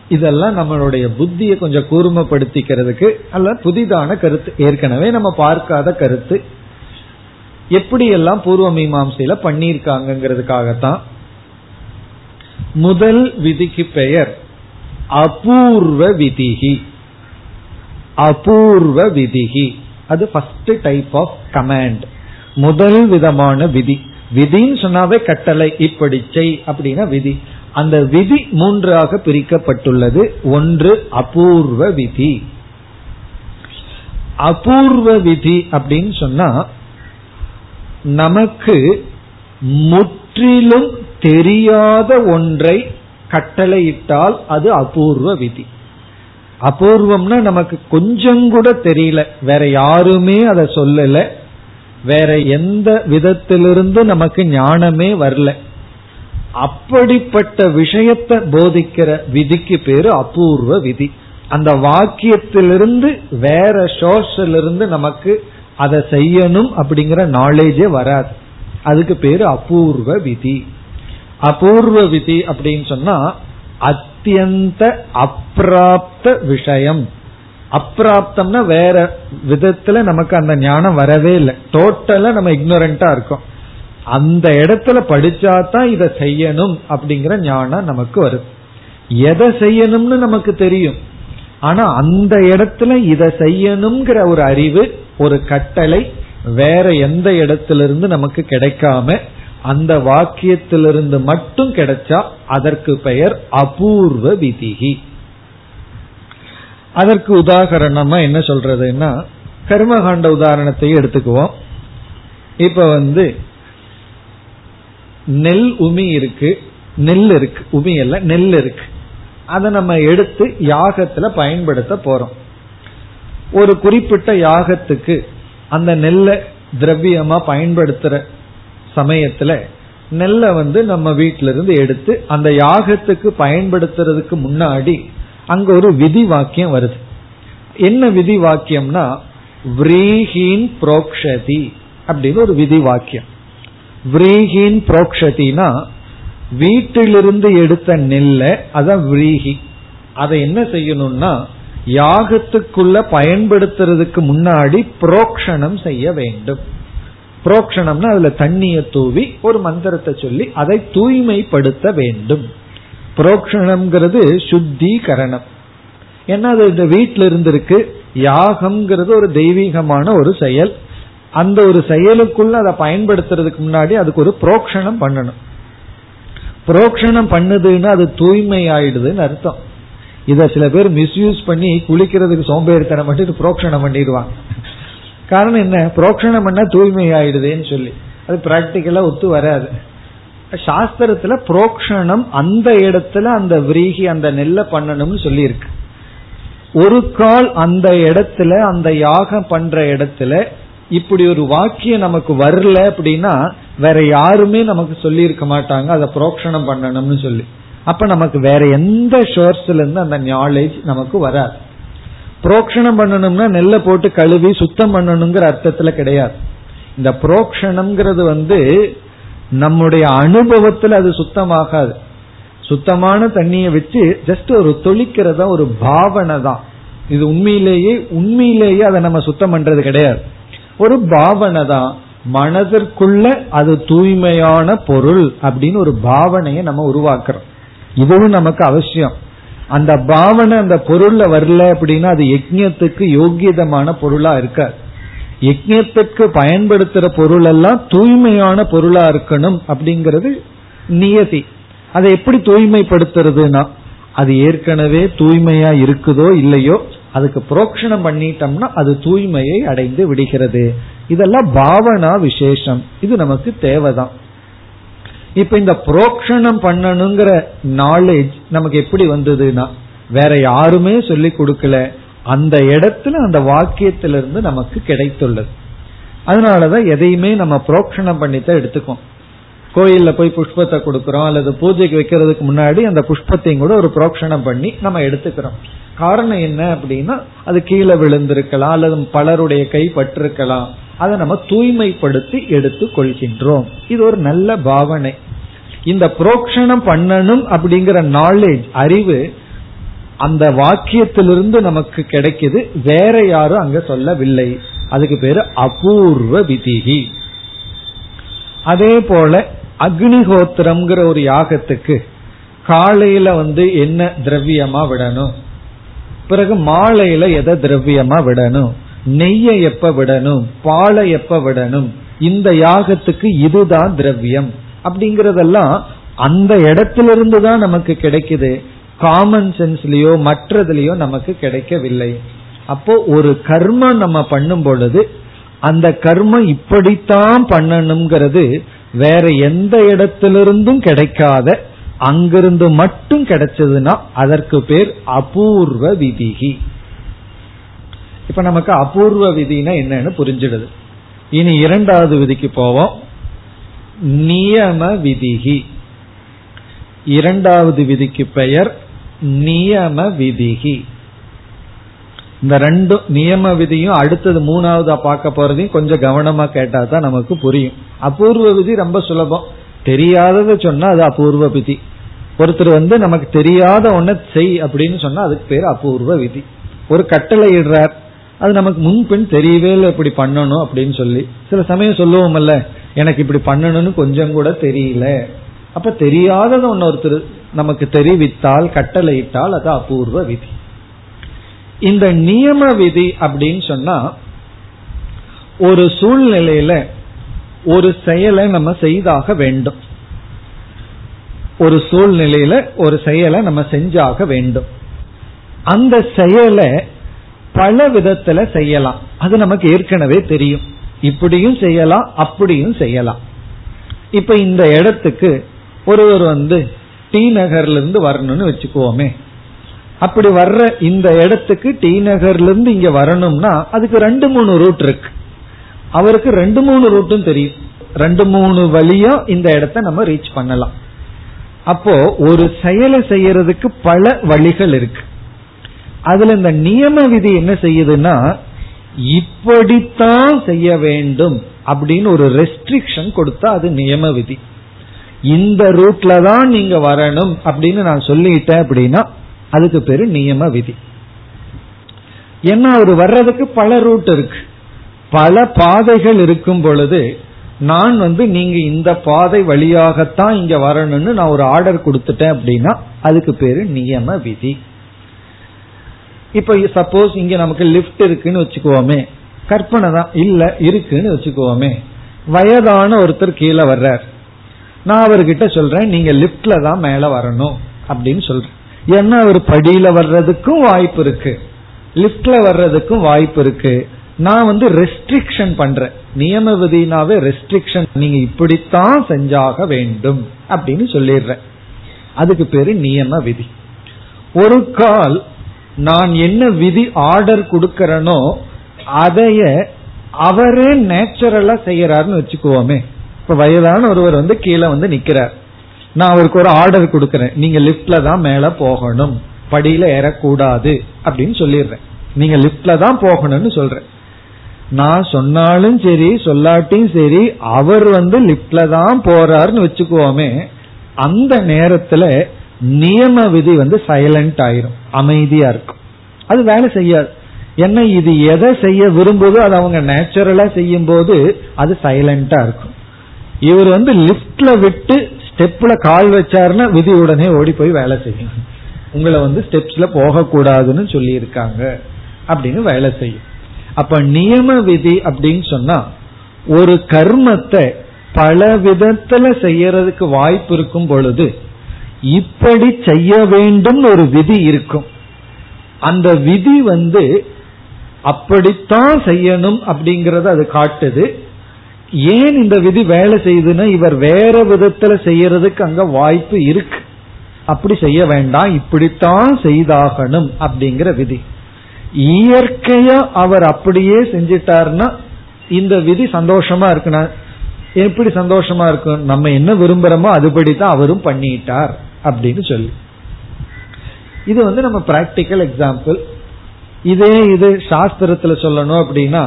Speaker 1: இதெல்லாம் நம்மளுடைய புத்தியை கொஞ்சம் கூர்மப்படுத்திக்கிறதுக்கு அல்ல புதிதான கருத்து. ஏற்கனவே நம்ம பார்க்காத கருத்து. எப்படியெல்லாம் பூர்வ மீமாசையில பண்ணியிருக்காங்கிறதுக்காகத்தான் முதல் விதிக்கு பெயர் அபூர்வ விதிகி அபூர்வ விதிகி அது ஃபர்ஸ்ட் டைப் ஆஃப் கமாண்ட் முதல் விதமான விதி. விதின்னு சொன்னாவே கட்டளை இப்படி செய் அப்படின்னா விதி. அந்த விதி மூன்றாக பிரிக்கப்பட்டுள்ளது. ஒன்று அபூர்வ விதி. அபூர்வ விதி அப்படின்னு சொன்னா நமக்கு முற்றிலும் தெரியாத ஒன்றை கட்டளையிட்டால் அது அபூர்வ விதி. அபூர்வம்னா நமக்கு கொஞ்சம் கூட தெரியல. வேற யாருமே அதை சொல்லல. வேற எந்த விதத்திலிருந்து நமக்கு ஞானமே வரல. அப்படிப்பட்ட விஷயத்தை போதிக்கிற விதிக்கு பேரு அபூர்வ விதி. அந்த வாக்கியத்திலிருந்து வேற சோர்ஸிலிருந்து நமக்கு அதை செய்யணும் அப்படிங்கிற நாலேஜே வராது. அதுக்கு பேரு அபூர்வ விதி. அபூர்வ விதி அப்படின்னு சொன்னா அத்தியந்த அப்பிராப்த விஷயம். அப்பிராப்தம்னா வேற விதத்துல நமக்கு அந்த ஞானம் வரவே இல்லை. டோட்டலா நம்ம இக்னோரண்டா இருக்கோம். அந்த இடத்துல படிச்சாதான் இதை செய்யணும் அப்படிங்கிற ஞானம் நமக்கு வரும். எதை செய்யணும்னு நமக்கு தெரியும். ஆனா அந்த இடத்துல இதை செய்யணுங்கிற ஒரு அறிவு ஒரு கட்டளை வேற எந்த இடத்திலிருந்து நமக்கு கிடைக்காம அந்த வாக்கியத்திலிருந்து மட்டும் கிடைச்சா அதற்கு பெயர் அபூர்வ விதிகி அதற்கு உதாகரணமா என்ன சொல்றதுன்னா கர்மகாண்ட உதாரணத்தையும் எடுத்துக்குவோம். இப்ப வந்து நெல் உமி இருக்கு நெல் இருக்கு உமி அல்ல நெல் இருக்கு. அதை நம்ம எடுத்து யாகத்துல பயன்படுத்த போறோம். ஒரு குறிப்பிட்ட யாகத்துக்கு அந்த நெல்லை திரவியமா பயன்படுத்துற சமயத்துல நெல்லை வந்து நம்ம வீட்டில இருந்து எடுத்து அந்த யாகத்துக்கு பயன்படுத்துறதுக்கு முன்னாடி அங்க ஒரு விதி வாக்கியம் வருது. என்ன விதி வாக்கியம்னா விரீஹீன் புரோக்ஷதி அப்படின்னு ஒரு விதி வாக்கியம். விரீஹீன் புரோக்ஷதினா வீட்டிலிருந்து எடுத்த நெல்லை அதான் விரீஹி. அதை என்ன செய்யணும்னா யாகத்துக்குள்ள பயன்படுத்துறதுக்கு முன்னாடி புரோக்ஷணம் செய்ய வேண்டும். புரோக்ஷணம்னா அதுல தண்ணிய தூவி ஒரு மந்திரத்தை சொல்லி அதை தூய்மைப்படுத்த வேண்டும். புரோக்ஷணம்ங்கிறது சுத்திகரணம். ஏன்னா அது இந்த வீட்டில இருந்திருக்கு. யாகம்ங்கிறது ஒரு தெய்வீகமான ஒரு செயல். அந்த ஒரு செயலுக்குள்ள அதை பயன்படுத்துறதுக்கு முன்னாடி அதுக்கு ஒரு புரோக்ஷணம் பண்ணணும். புரோக்ஷணம் பண்ணுதுன்னா அது தூய்மை ஆயிடுதுன்னு அர்த்தம். இத சில பேர் மிஸ்யூஸ் பண்ணி குளிக்கிறதுக்கு சோம்பேறித்தனம் பண்ணிட்டு புரோக்ஷணம் பண்ணிடுவாங்க. காரணம் என்ன? புரோக்ஷணம் பண்ணா தூய்மை ஆயிடுதுன்னு சொல்லி. அது பிராக்டிக்கலா ஒத்து வராது. சாஸ்திரத்துல புரோக்ஷணம் அந்த இடத்துல அந்த விரீகி அந்த நெல்லை பண்ணணும்னு சொல்லி இருக்கு ஒரு கால் அந்த இடத்துல அந்த யாகம் பண்ற இடத்துல இப்படி ஒரு வாக்கியம் நமக்கு வரல அப்படின்னா வேற யாருமே நமக்கு சொல்லி இருக்க மாட்டாங்க. அதை புரோக்ஷணம் பண்ணணும்னு சொல்லி. அப்ப நமக்கு வேற எந்த சோர்ஸ்ல இருந்து அந்த நாலேஜ் நமக்கு வராது. புரோக்ஷணம் பண்ணணும்னா நெல்லை போட்டு கழுவி சுத்தம் பண்ணணுங்கிற அர்த்தத்துல கிடையாது. இந்த புரோக்ஷணம்ங்கிறது வந்து நம்முடைய அனுபவத்துல அது சுத்தமாகாது. சுத்தமான தண்ணியை வச்சு ஜஸ்ட் ஒரு தொளிக்கிறதா ஒரு பாவனை தான். இது உண்மையிலேயே உண்மையிலேயே அதை நம்ம சுத்தம் பண்றது கிடையாது. ஒரு பாவனை தான். மனதிற்குள்ள அது தூய்மையான பொருள் அப்படின்னு ஒரு பாவனையை நம்ம உருவாக்குறோம். இதுவும் நமக்கு அவசியம். அந்த பாவனை அந்த பொருள்ல வரல அப்படின்னா அது யஜ்யத்துக்கு யோகியதமான பொருளா இருக்காது. யஜ்யத்துக்கு பயன்படுத்துற பொருள் எல்லாம் தூய்மையான பொருளா இருக்கணும் அப்படிங்கிறது நியதி. அதை எப்படி தூய்மைப்படுத்துறதுனா அது ஏற்கனவே தூய்மையா இருக்குதோ இல்லையோ அதுக்கு புரோக்ஷணம் பண்ணிட்டோம்னா அது தூய்மையை அடைந்து விடுகிறது. இதெல்லாம் பாவனா விசேஷம். இது நமக்கு தேவைதான். இப்ப இந்த புரோக்ஷணம் பண்ணணுங்கிற நாலேஜ் நமக்கு எப்படி வந்ததுன்னா வேற யாருமே சொல்லி கொடுக்கல. அந்த இடத்துல அந்த வாக்கியத்திலிருந்து நமக்கு கிடைத்துள்ளது. அதனாலதான் எதையுமே நம்ம புரோக்ஷணம் பண்ணித்தான் எடுத்துக்கோம். கோயில்ல போய் புஷ்பத்தை கொடுக்கறோம் அல்லது பூஜைக்கு வைக்கிறதுக்கு முன்னாடி அந்த புஷ்பத்தையும் கூட ஒரு புரோக்ஷணம் பண்ணி நம்ம எடுத்துக்கிறோம். காரணம் என்ன அப்படின்னா அது கீழே விழுந்திருக்கலாம் அல்லது பலருடைய கை பட்டிருக்கலாம். அதை நம்ம தூய்மைப்படுத்தி எடுத்து கொள்கின்றோம். இது ஒரு நல்ல பாவனை. இந்த புரோக்ஷணம் பண்ணணும் அப்படிங்கிற நாலேஜ் அறிவு அந்த வாக்கியத்திலிருந்து நமக்கு கிடைக்குது. வேற யாரும் அங்க சொல்லவில்லை. அதுக்கு பேரு அபூர்வ விதிகி. அதே போல அக்னிஹோத்திரம்ங்கிற ஒரு யாகத்துக்கு காலையில வந்து என்ன திரவியமா விடணும்? பிறகு மாலையில எதை திரவியமா விடணும்? நெய்யை எப்ப விடணும் பாலை எப்ப விடணும் இந்த யாகத்துக்கு இதுதான் திரவியம். அப்படிங்கறதெல்லாம் அந்த இடத்திலிருந்து தான் நமக்கு கிடைக்குது. காமன் சென்ஸ்லயோ மற்றதுலயோ நமக்கு கிடைக்கவில்லை. அப்போ ஒரு கர்மம் நம்ம பண்ணும் பொழுது அந்த கர்மம் இப்படித்தான் பண்ணணுங்கிறது வேற எந்த இடத்திலிருந்தும் கிடைக்காத அங்கிருந்து மட்டும் கிடைச்சதுன்னா அதற்கு பேர் அபூர்வ விதிகி. இப்ப நமக்கு அபூர்வ விதினா என்னன்னு புரிஞ்சிடுது. இனி இரண்டாவது விதிக்கு போவோம். நியம விதிகி. இரண்டாவது விதிக்கு பெயர் நியம விதிகி. இந்த ரெண்டு நியம விதியும் அடுத்தது மூணாவதா பார்க்க போறதையும் கொஞ்சம் கவனமா கேட்டா தான் நமக்கு புரியும். அபூர்வ விதி ரொம்ப சுலபம். தெரியாதத சொன்னா அது அபூர்வ விதி. ஒருத்தர் வந்து நமக்கு தெரியாத ஒன்ன செய் அப்படின்னு சொன்னா அதுக்கு பேர் அபூர்வ விதி. ஒரு கட்டளை இடுறார். அது நமக்கு முன்பின் தெரியவே இல்லை இப்படி பண்ணணும் அப்படின்னு சொல்லி. சில சமயம் சொல்லுவோம்ல எனக்கு இப்படி பண்ணணும்னு கொஞ்சம் கூட தெரியல. அப்ப தெரியாதது ஒன்னு ஒருத்தர் நமக்கு தெரிவித்தால் கட்டளையிட்டால் அது அபூர்வ விதி. இந்த நியம விதி அப்படின்னு சொன்னா ஒரு சூழ்நிலையில ஒரு செயலை நம்ம செய்தாக வேண்டும். ஒரு சூழ்நிலையில ஒரு செயலை நம்ம செஞ்சாக வேண்டும். அந்த செயலை பல விதத்துல செய்யலாம். அது நமக்கு ஏற்கனவே தெரியும். இப்படியும் செய்யலாம் அப்படியும் செய்யலாம். இப்ப இந்த இடத்துக்கு ஒருவர் வந்து டி நகர்ல இருந்து வரணும்னு வச்சுக்குவோமே. அப்படி வர்ற இந்த இடத்துக்கு டி நகர்ல இருந்து இங்க வரணும்னா அதுக்கு ரெண்டு மூணு ரூட் இருக்கு. அவருக்கு ரெண்டு மூணு ரூட்டும் தெரியும். ரெண்டு மூணு வழியா இந்த இடத்த நம்ம ரீச் பண்ணலாம். அப்போ ஒரு செயலை செய்யறதுக்கு பல வழிகள் இருக்கு. அதுல இந்த நியம விதி என்ன செய்யுதுன்னா இப்படித்தான் செய்ய வேண்டும் அப்படின்னு ஒரு ரெஸ்ட்ரிக்ஷன் கொடுத்தா அது நியம விதி இந்த ரூட்ல தான் நீங்க வரணும் அப்படின்னு நான் சொல்லிட்டேன் அப்படின்னா அதுக்கு பேரு நியம விதி ஏன்னா அவர் வர்றதுக்கு பல ரூட் இருக்கு. பல பாதைகள் இருக்கும் பொழுது நான் வந்து நீங்க இந்த பாதை வழியாகத்தான் இங்க வரணும்னு நான் ஒரு ஆர்டர் கொடுத்துட்டேன் அப்படின்னா அதுக்கு பேரு நியம விதி இப்ப சப்போஸ் இங்க நமக்கு லிப்ட் இருக்குன்னு வச்சுக்குவோமே. கற்பனை தான். இல்ல இருக்குன்னு வச்சுக்குவோமே. வயதான ஒருத்தர் கீழே வர்றார். நான் அவர்கிட்ட சொல்றேன் நீங்க லிப்ட்ல தான் மேல வரணும் அப்படின்னு சொல்றேன். ஏன்னா அவர் படியில வர்றதுக்கும் வாய்ப்பு இருக்கு. லிப்ட்ல வர்றதுக்கும் வாய்ப்பு இருக்கு. நான் வந்து ரெஸ்ட்ரிக்ஷன் பண்றேன். நியம விதினாவே ரெஸ்ட்ரிக்ஷன் நீங்க இப்படித்தான் செஞ்சாக வேண்டும் அப்படின்னு சொல்லிடுறேன். அதுக்கு பேரு நியம விதி ஒரு கால் நான் என்ன விதி ஆர்டர் கொடுக்கறனோ அதைய அவரே நேச்சுரலா செய்யறாருன்னு வச்சுக்குவோமே. இப்ப வயதான ஒருவர் வந்து கீழே வந்து நிக்கிறார். நான் அவருக்கு ஒரு ஆர்டர் கொடுக்கறேன். நீங்க லிப்ட்ல தான் மேல போகணும். படியில ஏறக்கூடாது அப்படின்னு சொல்லிடுறேன். நீங்க லிப்ட்ல தான் போகணும்னு சொல்றேன். நான் சொன்னாலும் சரி சொல்லாட்டியும் சரி அவர் வந்து லிப்ட்ல தான் போறாருன்னு வச்சுக்குவோமே. அந்த நேரத்துல நியம விதி வந்து சைலண்ட் ஆயிரும். அமைதியா இருக்கும். அது வேலை செய்யாது. என்ன இது எதை செய்ய விரும்புதோ அது அவங்க நேச்சுரலா செய்யும் போது அது சைலண்டா இருக்கும். இவர் வந்து லிப்ட்ல விட்டு ஸ்டெப்ல கால் வச்சாருன்னா விதி உடனே ஓடி போய் வேலை செய்யும். உங்களை வந்து ஸ்டெப்ஸ்ல போக கூடாதுன்னு சொல்லி இருக்காங்க அப்படின்னு வேலை செய்யும். அப்ப நியம விதி அப்படின்னு சொன்னா ஒரு கர்மத்தை பல விதத்துல செய்யறதுக்கு வாய்ப்பு இருக்கும் பொழுது இப்படி செய்ய வேண்டும் ஒரு விதி இருக்கும். அந்த விதி வந்து அப்படித்தான் செய்யணும் அப்படிங்கறத அது காட்டுது. ஏன் இந்த விதி வேலை செய்யுதுன்னா இவர் வேற விதத்துல செய்யறதுக்கு அங்க வாய்ப்பு இருக்கு. அப்படி செய்ய வேண்டாம் இப்படித்தான் செய்தாகணும் அப்படிங்கிற விதி. இயற்கையா அவர் அப்படியே செஞ்சிட்டார்னா இந்த விதி சந்தோஷமா இருக்குன்னா எப்படி சந்தோஷமா இருக்கும்? நம்ம என்ன விரும்புறோமோ அதுபடி தான் அவரும் பண்ணிட்டார். அப்படின்னு சொல்லி. இது வந்து நம்ம பிராக்டிக்கல் எக்ஸாம்பிள் இதே இது சாஸ்திரத்துல சொல்லணும் அப்படின்னா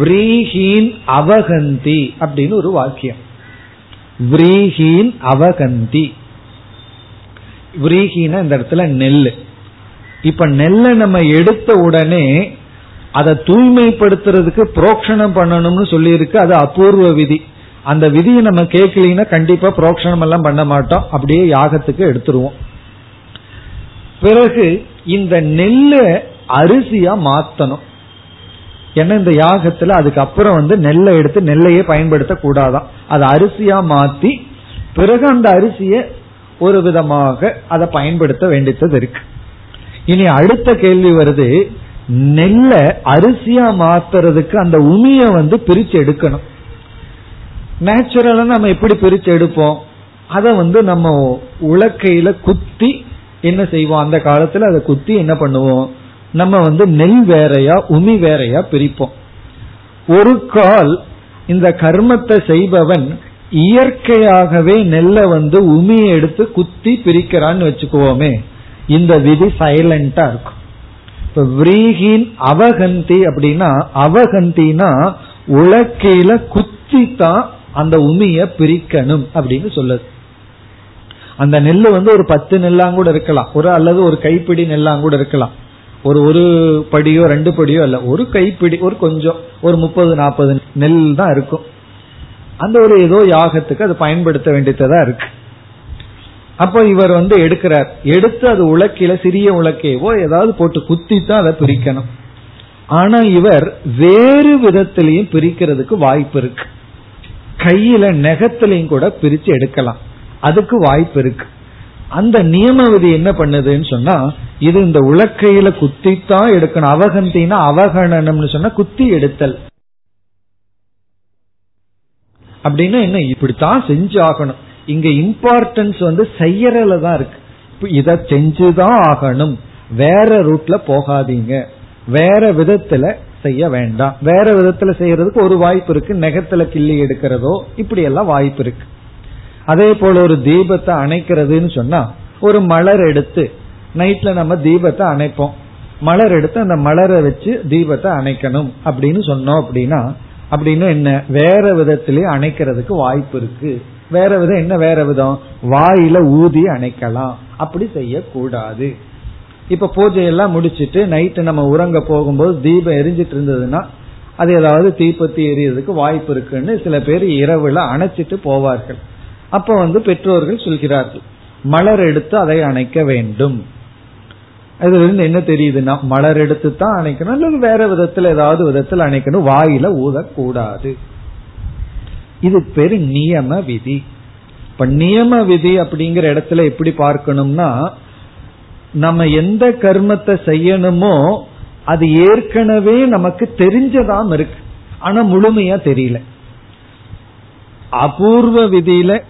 Speaker 1: விரீஹீன் அவகந்தி அப்படின்னு ஒரு வாக்கியம். விரீஹீன் அவகந்தி விரீஹீன இந்த இடத்துல நெல் இப்ப நெல்லை நம்ம எடுத்த உடனே அதை தூய்மைப்படுத்துறதுக்கு புரோக்ஷணம் பண்ணணும்னு சொல்லியிருக்கு அது அபூர்வ விதி. அந்த விதியை நம்ம கேட்கலீங்கன்னா கண்டிப்பா புரோக்ஷனம் எல்லாம் பண்ண மாட்டோம். அப்படியே யாகத்துக்கு எடுத்துருவோம். பிறகு இந்த நெல்லை அரிசியா மாத்தணும். ஏன்னா இந்த யாகத்துல அதுக்கப்புறம் வந்து நெல்லை எடுத்து நெல்லையே பயன்படுத்த கூடாதான் அதை அரிசியா மாத்தி பிறகு அந்த அரிசியை ஒரு விதமாக அதை பயன்படுத்த வேண்டியது இருக்கு. இனி அடுத்த கேள்வி வருது நெல்லை அரிசியா மாத்துறதுக்கு அந்த உமிய வந்து பிரிச்சு எடுக்கணும். நேச்சுரலா நம்ம எப்படி பிரிச்சு எடுப்போம்? அதை வந்து நம்ம உலக்கையில குத்தி என்ன செய்வோம்? அந்த காலத்துல அதை குத்தி என்ன பண்ணுவோம்? நம்ம வந்து நெல் வேறையா உமி வேறையா பிரிப்போம். ஒரு கால் இந்த கர்மத்தை செய்பவன் இயற்கையாகவே நெல்லை வந்து உமியை எடுத்து குத்தி பிரிக்கிறான்னு வச்சுக்குவோமே. இந்த விதி சைலண்டா இருக்கும். இப்ப விரீகின் அவகந்தி அப்படின்னா அவகந்தினா உலக்கையில குத்தி தான் அந்த உமிய பிரிக்கணும் அப்படின்னு சொல்லுது. அந்த நெல்லு வந்து ஒரு பத்து நெல்லாங்கூட இருக்கலாம். ஒரு அல்லது ஒரு கைப்பிடி நெல்லாங்கூட இருக்கலாம். ஒரு ஒரு படியோ ரெண்டு படியோ அல்ல. ஒரு கைப்பிடி ஒரு கொஞ்சம் ஒரு முப்பது நாற்பது நெல் தான் இருக்கும். அந்த ஒரு ஏதோ யாகத்துக்கு அது பயன்படுத்த வேண்டியதா இருக்கு. அப்போ இவர் வந்து எடுக்கிறார். எடுத்து அது உலக்கில சிறிய உலக்கையவோ ஏதாவது போட்டு குத்தி தான் அதை பிரிக்கணும். ஆனா இவர் வேறு விதத்திலையும் பிரிக்கிறதுக்கு வாய்ப்பு இருக்கு. கையில நெகத்திலையும் கூட பிரிச்சு எடுக்கலாம். அதுக்கு வாய்ப்பு இருக்கு. அந்த நியம விதி என்ன பண்ணுதுன்னு சொன்னா இது இந்த உலக்கையில குத்தித்தான் எடுக்கணும். அவகந்தினா அவகணனம்னு சொன்னா குத்தி எடுத்தல். அப்படின்னா என்ன? இப்படித்தான் செஞ்சு ஆகணும் இங்க இம்பார்ட்டன்ஸ் வந்து செய்யறல தான் இருக்கு. இத செஞ்சுதான் ஆகணும். வேற ரூட்ல போகாதீங்க. வேற விதத்துல செய்ய வேண்டாம். வேற விதத்துல செய்யறதுக்கு ஒரு வாய்ப்பு இருக்கு. நெகத்துல கிள்ளி எடுக்கிறதோ இப்படி எல்லாம் வாய்ப்பு இருக்கு. அதே போல ஒரு தீபத்தை அணைக்கிறதுன்னு சொன்னா ஒரு மலர் எடுத்து நைட்ல நம்ம தீபத்தை அணைப்போம். மலர் எடுத்து அந்த மலரை வச்சு தீபத்தை அணைக்கணும் அப்படின்னு சொன்னோம் அப்படின்னா அப்படின்னு என்ன? வேற விதத்திலேயே அணைக்கிறதுக்கு வாய்ப்பு இருக்கு. வேற விதம் என்ன? வேற விதம்? வாயில ஊதி அணைக்கலாம். அப்படி செய்யக்கூடாது. இப்ப பூஜையெல்லாம் முடிச்சிட்டு நைட்டு நம்ம உறங்க போகும்போது தீபம் எரிஞ்சிட்டு இருந்ததுன்னா அது ஏதாவது தீப்பத்தி எரியறதுக்கு வாய்ப்பு இருக்குன்னு சில பேர் இரவுல அணைச்சிட்டு போவார்கள். அப்ப வந்து பெற்றோர்கள் சொல்கிறார்கள் மலர் எடுத்து அதை அணைக்க வேண்டும். இதுல இருந்து என்ன தெரியுதுன்னா மலர் எடுத்து தான் அணைக்கணும் அல்லது வேற விதத்துல ஏதாவது விதத்துல அணைக்கணும் வாயில ஊதக்கூடாது. இது பேரு நியம விதி. இப்ப நியம விதி அப்படிங்கிற இடத்துல எப்படி பார்க்கணும்னா நம்ம எந்த கர்மத்தை செய்யணுமோ அது ஏற்கனவே நமக்கு தெரிஞ்சதாம் இருக்கு. ஆனா முழுமையா தெரியல. அபூர்வ விதியில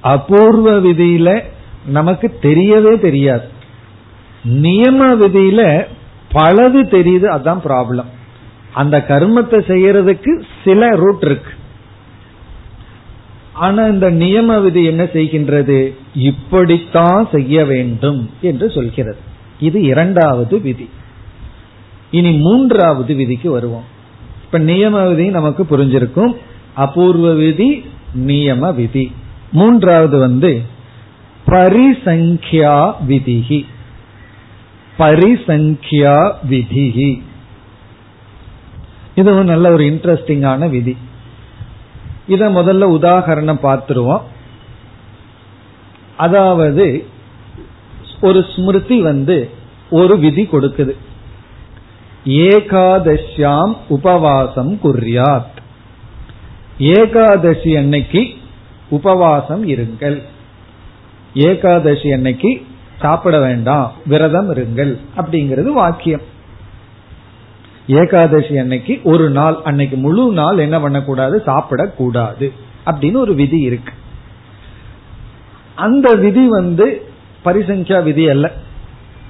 Speaker 1: அபூர்வ விதியில நமக்கு தெரியவே தெரியாது. நியம விதியில பலது தெரியுது அதான் ப்ராப்ளம் அந்த கர்மத்தை செய்யறதுக்கு சில ரூட் இருக்கு. ஆனா இந்த நியம விதி என்ன செய்கின்றது? இப்படித்தான் செய்ய வேண்டும் என்று சொல்கிறது. இது இரண்டாவது விதி. இனி மூன்றாவது விதிக்கு வருவோம். இப்ப நியம விதி நமக்கு புரிஞ்சிருக்கும். அபூர்வ விதி நியம விதி. மூன்றாவது வந்து பரிசங்கியா விதிகி. பரிசங்கியா விதிகி. இது நல்ல ஒரு இன்ட்ரெஸ்டிங்கான விதி. இத முதல்ல உதாகரணம் பார்த்துருவோம். அதாவது ஒரு ஸ்மிருதி வந்து ஒரு விதி கொடுக்குது. ஏகாதசியாம் உபவாசம் குர்யாத். ஏகாதசி அன்னைக்கு உபவாசம் இருங்கள். ஏகாதசி அன்னைக்கு சாப்பிட வேண்டாம் விரதம் இருங்கள் அப்படிங்கிறது வாக்கியம். ஏகாதசி அன்னைக்கு ஒரு நாள் அன்னைக்கு முழு நாள் என்ன பண்ணக்கூடாது? சாப்பிடக்கூடாது. அப்படின்னு ஒரு விதி இருக்கு. அந்த விதி வந்து பரிசங்கியா விதி அல்ல.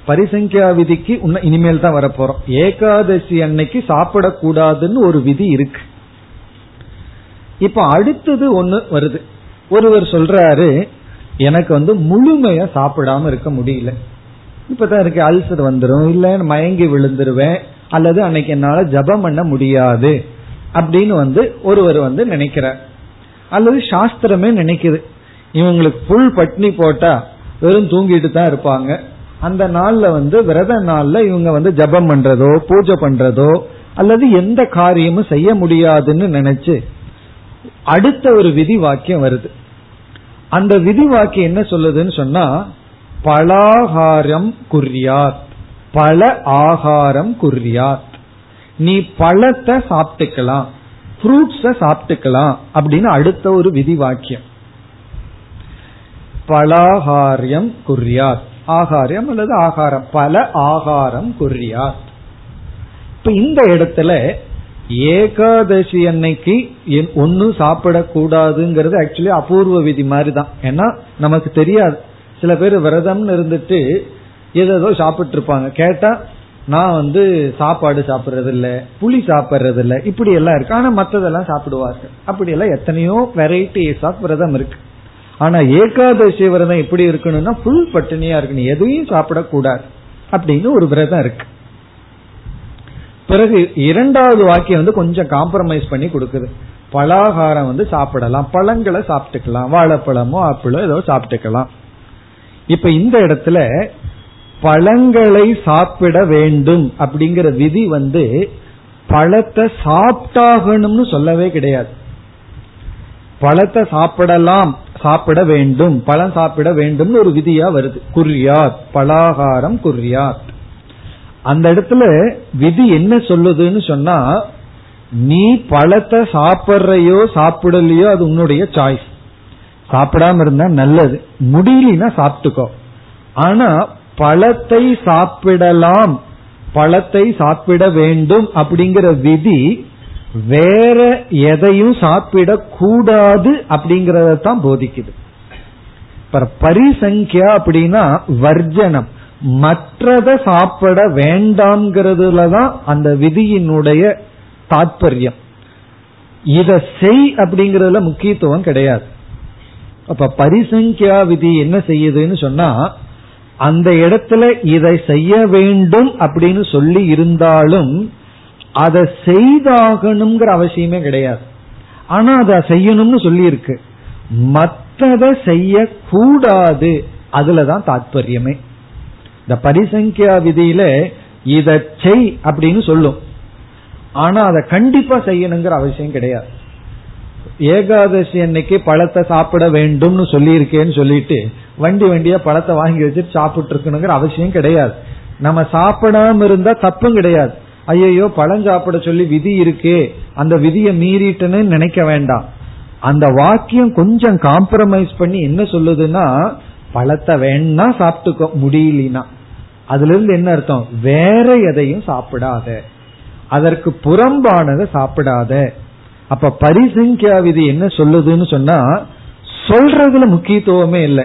Speaker 1: பரிசங்கியா விதிக்கு இனிமேல் தான் வரப்போறோம். ஏகாதசி அன்னைக்கு சாப்பிடக்கூடாதுன்னு ஒரு விதி இருக்கு. இப்ப அடுத்தது ஒண்ணு வருது. ஒருவர் சொல்றாரு எனக்கு வந்து முழுமையா சாப்பிடாம இருக்க முடியல. இப்பதான் இருக்கு அல்சர் வந்துடும் இல்ல மயங்கி விழுந்துருவேன். அல்லது அன்னைக்கு என்னால ஜபம் பண்ண முடியாது அப்படின்னு வந்து ஒருவர் வந்து நினைக்கிறார். அல்லது சாஸ்திரமே நினைக்குது. இவங்களுக்கு புல் பட்னி போட்டா வெறும் தூங்கிட்டு தான் இருப்பாங்க. அந்த நாள்ல வந்து விரத நாள்ல இவங்க வந்து ஜபம் பண்றதோ பூஜை பண்றதோ அல்லது எந்த காரியமும் செய்ய முடியாதுன்னு நினைச்சு அடுத்த ஒரு விதி வாக்கியம் வருது. அந்த விதி வாக்கியம் என்ன சொல்லுதுன்னு சொன்னா பலாகாரம் குறியார் பல ஆகாரம் குறியாத் நீ பழத்தை சாப்பிட்டுக்கலாம் ஃப்ரூட்ஸ சாப்பிட்டுக்கலாம் அப்படின்னு அடுத்த ஒரு விதி வாக்கியம். பலாகாரியம் குறியாத் ஆகாரியம் அல்லது ஆகாரம். பல ஆகாரம் குறியாத் இப்ப இந்த இடத்துல ஏகாதசி அன்னைக்கு ஒன்னும் சாப்பிடக்கூடாதுங்கிறது ஆக்சுவலி அபூர்வ விதி மாதிரி தான் ஏன்னா நமக்கு தெரியாது. சில பேர் விரதம்னு இருந்துட்டு ஏதோ சாப்பிட்டு இருப்பாங்க கேட்டா நான் வந்து சாப்பாடு சாப்பிட்றது இல்ல புளி சாப்பிட்றது இல்ல இப்படி எல்லாம் இருக்கு. ஆனா மத்ததெல்லாம் சாப்பிடுவார்கள். அப்படி எல்லாம் எத்தனையோ வெரைட்டிஸ் ஆஃப் விரதம் இருக்கு. ஆனா ஏகாதசி விரதம் எப்படி இருக்கணும்னா புல் பட்டினியா இருக்கணும் எதையும் சாப்பிடக்கூடாது அப்படின்னு ஒரு விரதம் இருக்கு. பிறகு இரண்டாவது வாக்கியம் வந்து கொஞ்சம் காம்ப்ரமைஸ் பண்ணி கொடுக்குது. பலாகாரம் வந்து சாப்பிடலாம். பழங்களை சாப்பிட்டுக்கலாம். வாழைப்பழமோ ஆப்பிளோ ஏதோ சாப்பிட்டுக்கலாம். இப்ப இந்த இடத்துல பழங்களை சாப்பிட வேண்டும் அப்படிங்கிற விதி வந்து பழத்தை சாப்பிட்டாகணும்னு சொல்லவே கிடையாது. பழத்தை சாப்பிடலாம் சாப்பிட வேண்டும் பழம் சாப்பிட வேண்டும் ஒரு விதியா வருது. குர்யாத் பலாகாரம் குர்யாத். அந்த இடத்துல விதி என்ன சொல்லுதுன்னு சொன்னா நீ பழத்தை சாப்பிட்றையோ சாப்பிடலையோ அது உன்னுடைய சாய்ஸ் சாப்பிடாம இருந்தா நல்லது. முடியலனா சாப்பிட்டுக்கோ. ஆனா பழத்தை சாப்பிடலாம். பழத்தை சாப்பிட வேண்டும் அப்படிங்கிற விதி வேற எதையும் சாப்பிடக் கூடாது அப்படிங்கறத தான் போதிக்குது. பரிசங்கியா அப்படின்னா வர்ஜனம். மற்றத சாப்பிட வேண்டாம்ங்கிறதுல தான் அந்த விதியினுடைய தாற்பயம் இத செய் அப்படிங்கறதுல முக்கியத்துவம் கிடையாது. அப்ப பரிசங்கியா விதி என்ன செய்யுதுன்னு சொன்னா அந்த இடத்துல இதை செய்ய வேண்டும் அப்படின்னு சொல்லி இருந்தாலும் அதை செய்தாகணுங்கிற அவசியமே கிடையாது. ஆனா அதை செய்யணும்னு சொல்லி இருக்கு மற்றதை செய்ய கூடாது அதுலதான் தாற்பயமே இந்த பரிசங்கியா விதியில இதை செய் அப்படின்னு சொல்லும். ஆனா அதை கண்டிப்பா செய்யணுங்கிற அவசியம் கிடையாது. ஏகாதசி அன்னைக்கு பழத்தை சாப்பிட வேண்டும்னு சொல்லியிருக்கேன்னு சொல்லிட்டு வண்டி வண்டியா பழத்தை வாங்கி வச்சுட்டு சாப்பிட்டு இருக்கணுங்கிற அவசியம் கிடையாது. நம்ம சாப்பிடாம இருந்தா தப்பும் கிடையாது. ஐயோ பழம் சாப்பிட சொல்லி விதி இருக்கே. அந்த விதியை மீறிட்டுன்னு நினைக்க வேண்டாம். அந்த வாக்கியம் கொஞ்சம் காம்ப்ரமைஸ் பண்ணி என்ன சொல்லுதுன்னா பழத்தை வேணா சாப்பிட்டுக்கோ முடியலனா. அதுல இருந்து என்ன அர்த்தம்? வேற எதையும் சாப்பிடாத. அதற்கு புறம்பானதை சாப்பிடாத. அப்ப பரிசங்கியா விதி என்ன சொல்லுதுன்னு சொன்னா சொல்றதுல முக்கியத்துவமே இல்லை.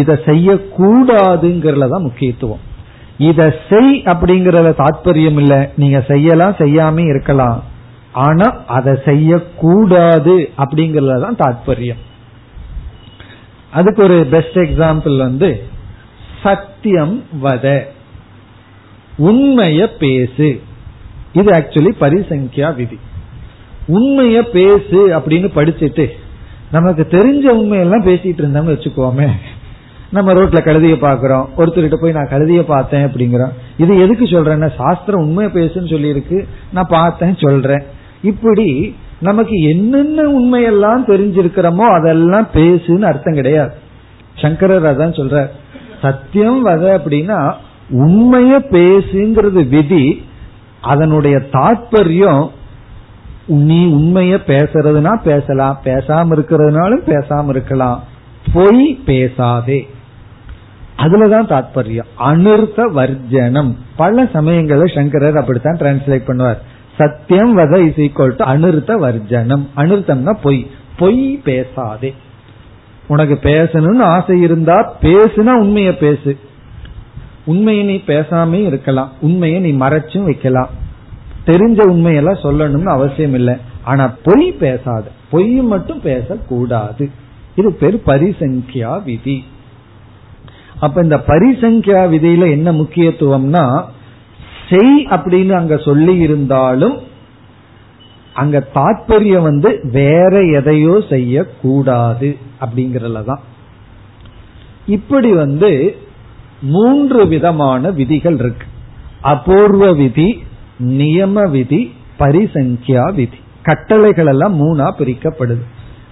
Speaker 1: இத செய்யக்கூடாதுங்கிறதுல தான் முக்கியத்துவம். இத செய் அப்படிங்கறத தாற்பயம் இல்ல. நீங்க செய்யலாம் செய்யாம இருக்கலாம். ஆனா அதை செய்யக்கூடாது அப்படிங்கறதுல தான் தாற்பயம் அதுக்கு ஒரு பெஸ்ட் எக்ஸாம்பிள் வந்து சத்தியம் வத. உண்மைய பேசு. இது ஆக்சுவலி பரிசங்கியா விதி. உண்மைய பேசு அப்படின்னு படிச்சுட்டு நமக்கு தெரிஞ்ச உண்மையெல்லாம் பேசிட்டு இருந்தோம்னு வச்சுக்கோமே. நம்ம ரோட்ல கழுதிய பாக்குறோம். ஒருத்தர்கிட்ட போய் நான் கழுதிய பார்த்தேன் அப்படிங்கிறோம். இது எதுக்கு சொல்றேன்னா சாஸ்திரம் உண்மையை பேசுன்னு சொல்லி இருக்கு நான் பார்த்தேன் சொல்றேன். இப்படி நமக்கு என்னென்ன உண்மையெல்லாம் தெரிஞ்சிருக்கிறோமோ அதெல்லாம் பேசுன்னு அர்த்தம் கிடையாது. சங்கரர் அதான் சொல்ற சத்தியம் வத அப்படின்னா உண்மைய பேசுங்கிறது விதி அதனுடைய தாற்பயம் நீ உண்மைய பேசுறதுனா பேசலாம். பேசாம இருக்கிறதுனாலும் பேசாம இருக்கலாம். பொய் பேசாதே. அதுலதான் தாத்பரியம். அனிர்த்த வர்ஜனம். பல சமயங்களில் சங்கரர் அப்படித்தான் டிரான்ஸ்லேட் பண்ணுவார். சத்தியம் வத இஸ் ஈக்வல் டு அனிர்த்த வர்ஜனம். அனிர்த்தம்னா பொய். பொய் பேசாதே. உனக்கு பேசணும்னு ஆசை இருந்தா பேசுனா உண்மைய பேசு. உண்மையை நீ பேசாமே இருக்கலாம். உண்மையை நீ மறைச்சும் வைக்கலாம். தெரிஞ்ச உண்மையெல்லாம் சொல்லணும்னு அவசியம் இல்லை. ஆனா பொய் பேசாது. பொய் மட்டும் பேசக்கூடாது. இது பேர் பரிசங்கியா விதி. அப்ப இந்த பரிசங்கியா விதியில என்ன முக்கியத்துவம்னா செய் அப்படின்னு அங்க சொல்லி இருந்தாலும் அங்க தாற்பயம் வந்து வேற எதையோ செய்யக்கூடாது அப்படிங்கறதுலதான். இப்படி வந்து மூன்று விதமான விதிகள் இருக்கு. அபூர்வ விதி நியம விதி பரிசங்கியா விதி. கட்டளைகள் எல்லாம் மூணா பிரிக்கப்படுது.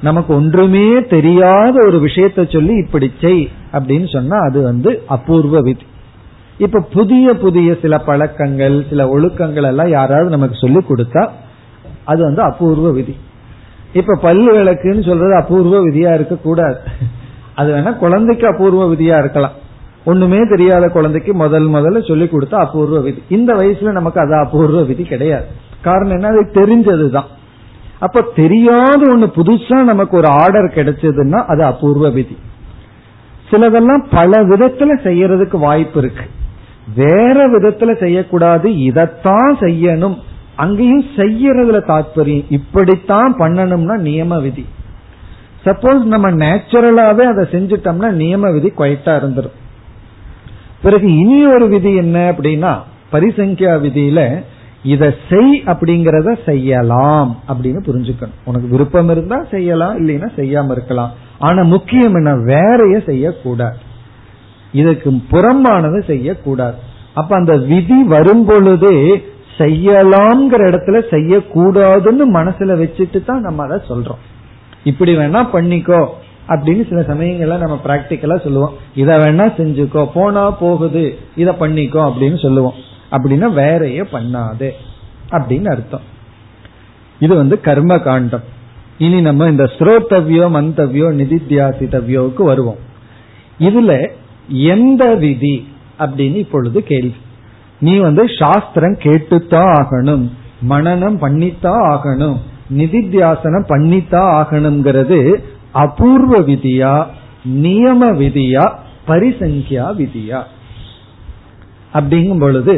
Speaker 1: நமக்கு ஒன்றுமே தெரியாத ஒரு விஷயத்த சொல்லி இப்படி செய் அப்படின்னு சொன்னா அது வந்து அபூர்வ விதி. இப்ப புதிய புதிய சில பழக்கங்கள் சில ஒழுக்கங்கள் எல்லாம் யாராவது நமக்கு சொல்லி கொடுத்தா அது வந்து அபூர்வ விதி. இப்ப பல்லு விளக்குன்னு சொல்றது அபூர்வ விதியா இருக்க கூடாது அது வேணா குழந்தைக்கு அபூர்வ விதியா இருக்கலாம். ஒண்ணுமே தெரியாத குழந்தைக்கு முதல் முதல்ல சொல்லி கொடுத்தா அபூர்வ விதி. இந்த வயசுல நமக்கு அது அபூர்வ விதி கிடையாது. காரணம் என்ன? அது தெரிஞ்சதுதான். அப்ப தெரியாத ஒண்ணு புதுசா நமக்கு ஒரு ஆர்டர் கிடைச்சதுன்னா அது அபூர்வ விதி. சிலதெல்லாம் பல விதத்துல செய்யறதுக்கு வாய்ப்பு இருக்கு. வேற விதத்துல செய்யக்கூடாது இதத்தான் செய்யணும். அங்கேயும் செய்யறதுல தாற்பயம் இப்படித்தான் பண்ணணும்னா நியம விதி. சப்போஸ் நம்ம நேச்சுரலாவே அதை செஞ்சுட்டோம்னா நியம விதி குவைட்டா இருந்துரும். பிறகு இனி ஒரு விதி என்ன அப்படின்னா பரிசங்கியா விதியில இத செய் அப்படிங்கறத செய்யலாம் அப்படின்னு புரிஞ்சுக்கணும். உனக்கு விருப்பம் இருந்தா செய்யலாம் இல்லைன்னா செய்யாம இருக்கலாம். ஆனா முக்கியம் என்ன? வேறைய செய்யக்கூடாது. இதுக்கு புறம்பானது செய்யக்கூடாது. அப்ப அந்த விதி வரும் பொழுது செய்யலாம்ங்கிற இடத்துல செய்யக்கூடாதுன்னு மனசுல வச்சுட்டு தான் நம்ம அதை சொல்றோம். இப்படி வேணா பண்ணிக்கோ. அப்படின்னு சில சமயங்கள்ல நம்ம பிராக்டிக்கலா சொல்லுவோம். இத வேணா செஞ்சுக்கோ போனா போகுது இத பண்ணிக்கோ அப்படின்னு சொல்லுவோம். அப்படின்னா வேறைய பண்ணாது அப்படின்னு அர்த்தம். இது வந்து கர்ம காண்டம். இனி நம்ம இந்த ஸ்ரோத்தவ்யோ மந்தவ்யோ நிதித்தியாசித்தவ்யோவுக்கு வருவோம். இதுல எந்த விதி அப்படின்னு இப்பொழுது கேள்வி. நீ வந்து சாஸ்திரம் கேட்டுத்தான் ஆகணும் மனநம் பண்ணித்தான் ஆகணும் நிதித்தியாசனம் பண்ணித்தான் ஆகணுங்கிறது அபூர்வ விதியா நியம விதியா பரிசங்கியா விதியா. அப்படிங்கும் பொழுது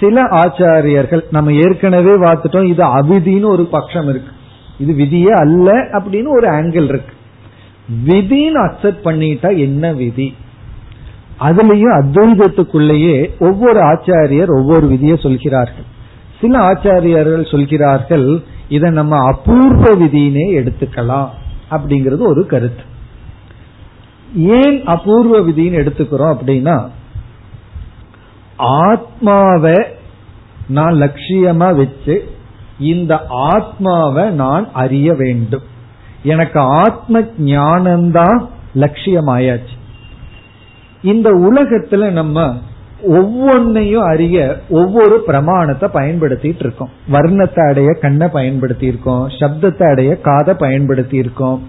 Speaker 1: சில ஆச்சாரியர்கள் நம்ம ஏற்கனவே பார்த்துட்டோம் இது அவிதின்னு ஒரு பட்சம் இருக்கு. இது விதியே அல்ல அப்படின்னு ஒரு ஆங்கிள் இருக்கு. விதின்னு அக்செப்ட் பண்ணிட்டா என்ன விதி? அதுலயும் அத்வைதத்துக்குள்ளேயே ஒவ்வொரு ஆச்சாரியர் ஒவ்வொரு விதியை சொல்கிறார்கள். சில ஆச்சாரியர்கள் சொல்கிறார்கள் இதை நம்ம அபூர்வ விதினே எடுத்துக்கலாம். அப்படிங்கிறது ஒரு கருத்து. ஏன் அபூர்வ விதின்னு எடுத்துக்கிறோம் அப்படின்னா ஆத்மாவை நான் லட்சியமா வச்சு இந்த ஆத்மாவை நான் அறிய வேண்டும். எனக்கு ஆத்ம ஞானம்தான் லட்சியமாயாச்சு. இந்த உலகத்துல நம்ம ஒவ்வொன்னையும் அறிய ஒவ்வொரு பிரமாணத்தை பயன்படுத்திட்டு இருக்கோம் வர்ணத்தை அடைய கண்ணை பயன்படுத்தி இருக்கோம் சப்தத்தை அடைய காதை பயன்படுத்தி இருக்கோம்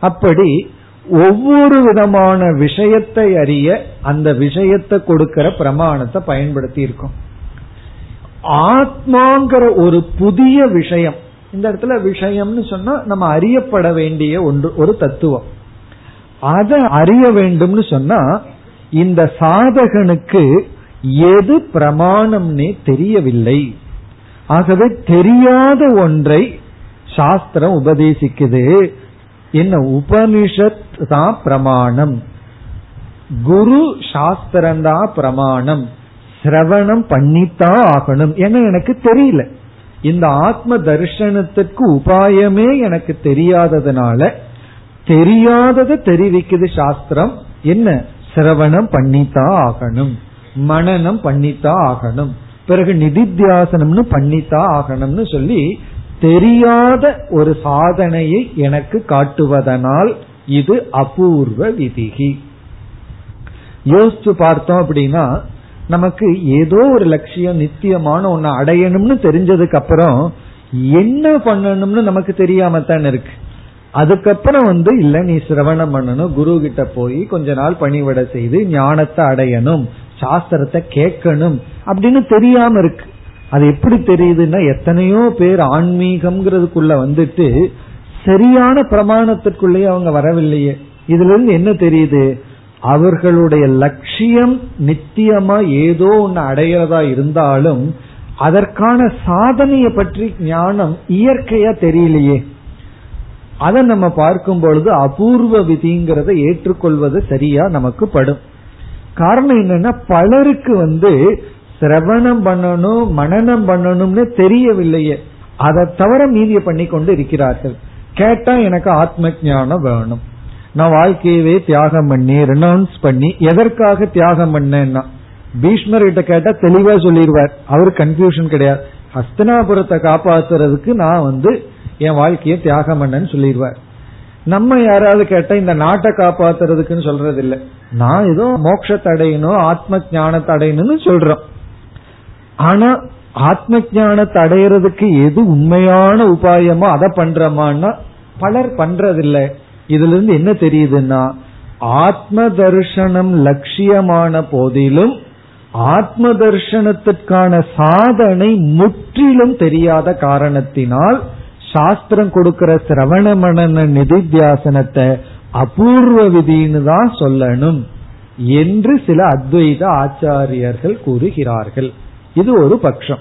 Speaker 1: அப்படி ஒவ்வொரு விதமான விஷயத்தை அறிய அந்த விஷயத்தை கொடுக்கிற பிரமாணத்தை பயன்படுத்தி இருக்கோம் ஆத்மாங்கிற ஒரு புதிய விஷயம் இந்த இடத்துல விஷயம்னு சொன்னா நம்ம அறியப்பட வேண்டிய ஒன்று ஒரு தத்துவம். அதை அறிய வேண்டும்னு சொன்னா இந்த சாதகனுக்கு எது பிரமாணம்னே தெரியவில்லை. ஆகவே தெரியாத ஒன்றை சாஸ்திரம் உபதேசிக்குது. என்ன? உபனிஷத் தான் பிரமாணம். குரு சாஸ்திரம்தான் பிரமாணம். சிரவணம் பண்ணித்தான் ஆகணும். ஏன்னா எனக்கு தெரியல. இந்த ஆத்ம தரிசனத்துக்கு உபாயமே எனக்கு தெரியாததுனால தெரியாததை தெரிவிக்குது சாஸ்திரம். என்ன? சிரவணம் பண்ணித்தான் ஆகணும். மனநம் பண்ணித்தான் ஆகணும். பிறகு நிதித்தியாசனம்னு பண்ணித்தான் ஆகணும்னு சொல்லி தெரியாத ஒரு சாதனையை எனக்கு காட்டுவதனால் இது அபூர்வ விதிகி. யோசிச்சு பார்த்தோம் அப்படின்னா நமக்கு ஏதோ ஒரு லட்சியம் நித்தியமான ஒன்னு அடையணும்னு தெரிஞ்சதுக்கு அப்புறம் என்ன பண்ணணும்னு நமக்கு தெரியாம தான் இருக்கு. அதுக்கப்புறம் வந்து இல்ல நீ சிரவணம் பண்ணணும். குரு கிட்ட போய் கொஞ்ச நாள் பணிவிட செய்து ஞானத்தை அடையணும். சாஸ்திரத்தை கேட்கணும் அப்படின்னு தெரியாம இருக்கு. அது எப்படி தெரியுதுன்னா எத்தனையோ பேர் ஆன்மீகம்ங்கிறதுக்குள்ள வந்துட்டு சரியான பிரமாணத்திற்குள்ளேயே அவங்க வரவில்லையே. இதுல இருந்து என்ன தெரியுது? அவர்களுடைய லட்சியம் நித்தியமா ஏதோ ஒன்னு அடையிறதா இருந்தாலும் அதற்கான சாதனைய பற்றி ஞானம் இயற்கையா தெரியலையே. அதை நம்ம பார்க்கும் பொழுது அபூர்வ விதிங்கிறத ஏற்றுக்கொள்வது சரியா நமக்கு படும். காரணம் என்னன்னா பலருக்கு வந்து சிரவணம் பண்ணணும் மனநம் பண்ணணும்னு தெரியவில்லையே. அதை தவிர மீதிய பண்ணி கொண்டு இருக்கிறார்கள். கேட்டா எனக்கு ஆத்ம ஜானம் வேணும். நான் வாழ்க்கையவே தியாகம் பண்ணி ரெனௌன்ஸ் பண்ணி எதற்காக தியாகம் பண்ணேன்னா பீஷ்மர் கிட்ட கேட்டா தெளிவா சொல்லிடுவார். அவரு கன்ஃபியூஷன் கிடையாது. ஹஸ்தனாபுரத்தை காப்பாத்துறதுக்கு நான் வந்து என் வாழ்க்கையை தியாகம் பண்ணேன்னு சொல்லிடுவார். நம்ம யாராவது கேட்டா இந்த நாட்டை காப்பாத்துறதுக்குன்னு சொல்றது இல்லை நான் ஏதோ மோட்சத்தை அடையணும் ஆத்ம ஞானத்தை அடையணும்னு சொல்றோம். ஆனா ஆத்ம ஞானத்தை அடையிறதுக்கு எது உண்மையான உபாயமோ அதை பண்றோமான்னா பலர் பண்றதில்லை. இதுல இருந்து என்ன தெரியுதுன்னா ஆத்ம தர்ஷனம் லட்சியமான போதிலும் ஆத்ம தர்ஷனத்திற்கான சாதனை முற்றிலும் தெரியாத காரணத்தினால் சாஸ்திரம் கொடுக்கிற சிரவண மனன நிதித்தியாசனத்தை அபூர்வ விதின்னு தான் சொல்லணும் என்று சில அத்வைத ஆச்சாரியர்கள் கூறுகிறார்கள். இது ஒரு பட்சம்.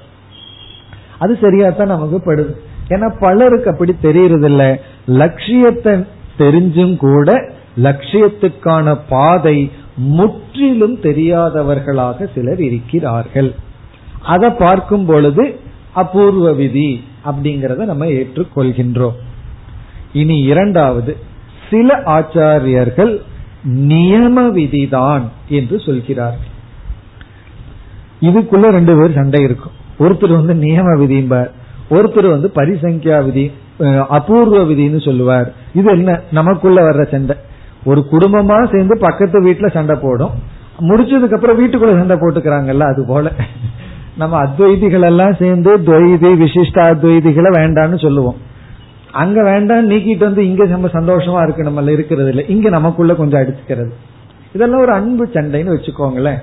Speaker 1: அது சரியா தான் நமக்கு படுது. ஏன்னா பலருக்கு அப்படி தெரியறதில்ல. லட்சியத்தை தெரிஞ்சும் கூட லட்சியத்துக்கான பாதை முற்றிலும் தெரியாதவர்களாக சிலர் இருக்கிறார்கள். அதை பார்க்கும் பொழுது அபூர்வ விதி அப்படிங்கறத நம்ம ஏற்றுக்கொள்கின்றோம். இனி இரண்டாவது. சில ஆச்சாரியர்கள் நியம விதிதான் என்று சொல்கிறார்கள். இதுக்குள்ள ரெண்டு பேர் சண்டை இருக்கும். ஒருத்தர் வந்து நியம விதிம்பார் ஒருத்தர் வந்து பரிசங்கியா விதி அபூர்வ விதின்னு சொல்லுவார். இது என்ன? நமக்குள்ள வர்ற சண்டை. ஒரு குடும்பமா சேர்ந்து பக்கத்து வீட்டுல சண்டை போடும். முடிச்சதுக்கு அப்புறம் வீட்டுக்குள்ள சண்டை போட்டுக்கிறாங்கல்ல அது போல. நம்ம அத்வைதிகள் எல்லாம் சேர்ந்து துவைதி விசிஷ்ட அத்வைதிகளை வேண்டாம்னு சொல்லுவோம். அங்க வேண்டாம் நீக்கிட்டு வந்து இங்க நம்ம சந்தோஷமா இருக்கு நம்ம இருக்கிறது இல்லை. இங்க நமக்குள்ள கொஞ்சம் அடிச்சுக்கிறது. இதெல்லாம் ஒரு அன்பு சண்டைன்னு வச்சுக்கோங்களேன்.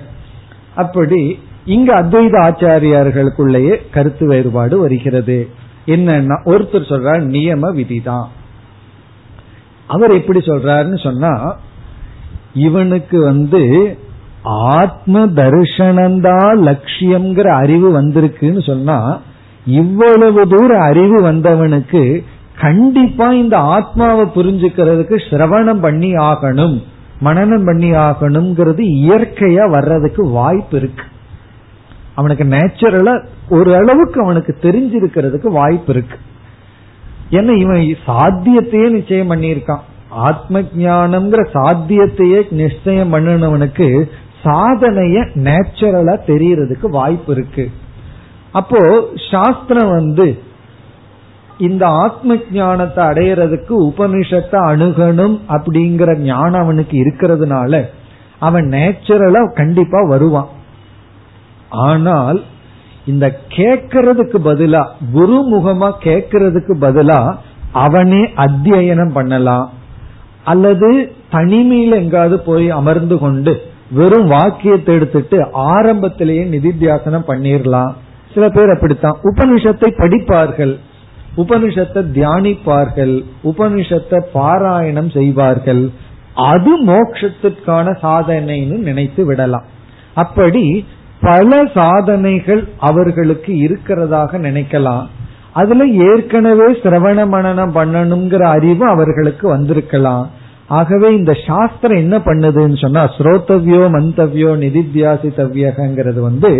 Speaker 1: அப்படி இங்க அத்வைத ஆச்சாரியார்களுக்குள்ளேயே கருத்து வேறுபாடு வருகிறது. என்னன்னா ஒருத்தர் சொல்றார் நியம விதிதான். அவர் எப்படி சொல்றாருன்னு சொன்னா இவனுக்கு வந்து ஆத்ம தரிசனம்தான் லட்சியம்ங்கிற அறிவு வந்திருக்குன்னு சொன்னா இவ்வளவு தூர அறிவு வந்தவனுக்கு கண்டிப்பா இந்த ஆத்மாவை புரிஞ்சுக்கிறதுக்கு சிரவணம் பண்ணி ஆகணும் மனநம் பண்ணி ஆகணுங்கிறது இயற்கையா வர்றதுக்கு வாய்ப்பு இருக்கு. அவனுக்கு நேச்சுரலா ஒரு அளவுக்கு அவனுக்கு தெரிஞ்சிருக்கிறதுக்கு வாய்ப்பு இருக்கு. ஏன்னா இவன் சாத்தியத்தையே நிச்சயம் பண்ணியிருக்கான். ஆத்ம ஜானம்ங்கிற சாத்தியத்தையே நிச்சயம் பண்ணினவனுக்கு சாதனைய நேச்சுரலா தெரியறதுக்கு வாய்ப்பு இருக்கு. அப்போ சாஸ்திரம் வந்து இந்த ஆத்ம ஞானத்தை அடையிறதுக்கு உபனிஷத்தை அணுகணும் அப்படிங்கிற ஞானம் அவனுக்கு இருக்கிறதுனால அவன் நேச்சுரலா கண்டிப்பா வருவான். ஆனால் இந்த கேக்கிறதுக்கு பதிலா குருமுகமா கேட்கறதுக்கு கேக்கிறதுக்கு பதிலா அவனே அத்தியனம் பண்ணலாம். அல்லது தனிமையில் எங்காவது போய் அமர்ந்து கொண்டு வெறும் வாக்கியத்தை எடுத்துட்டு ஆரம்பத்திலேயே நிதித்தியாசனம் பண்ணிடலாம் சில பேர் அப்படித்தான். உபனிஷத்தை படிப்பார்கள். உபனிஷத்தை தியானிப்பார்கள் உபனிஷத்தை பாராயணம் செய்வார்கள் அது மோட்சத்திற்கான சாதனைன்னு நினைத்து விடலாம். அப்படி பல சாதனைகள் அவர்களுக்கு இருக்கிறதாக நினைக்கலாம். அதுல ஏற்கனவே சிரவண மனநம் பண்ணணுங்கிற அறிவு அவர்களுக்கு வந்திருக்கலாம். ஆகவே இந்த சாஸ்திரம் என்ன பண்ணுதுன்னு சொன்னா ஸ்ரோத்தவ்யோ மந்தவ்யோ நிதித்தியாசித்தவ்யங்கிறது வந்து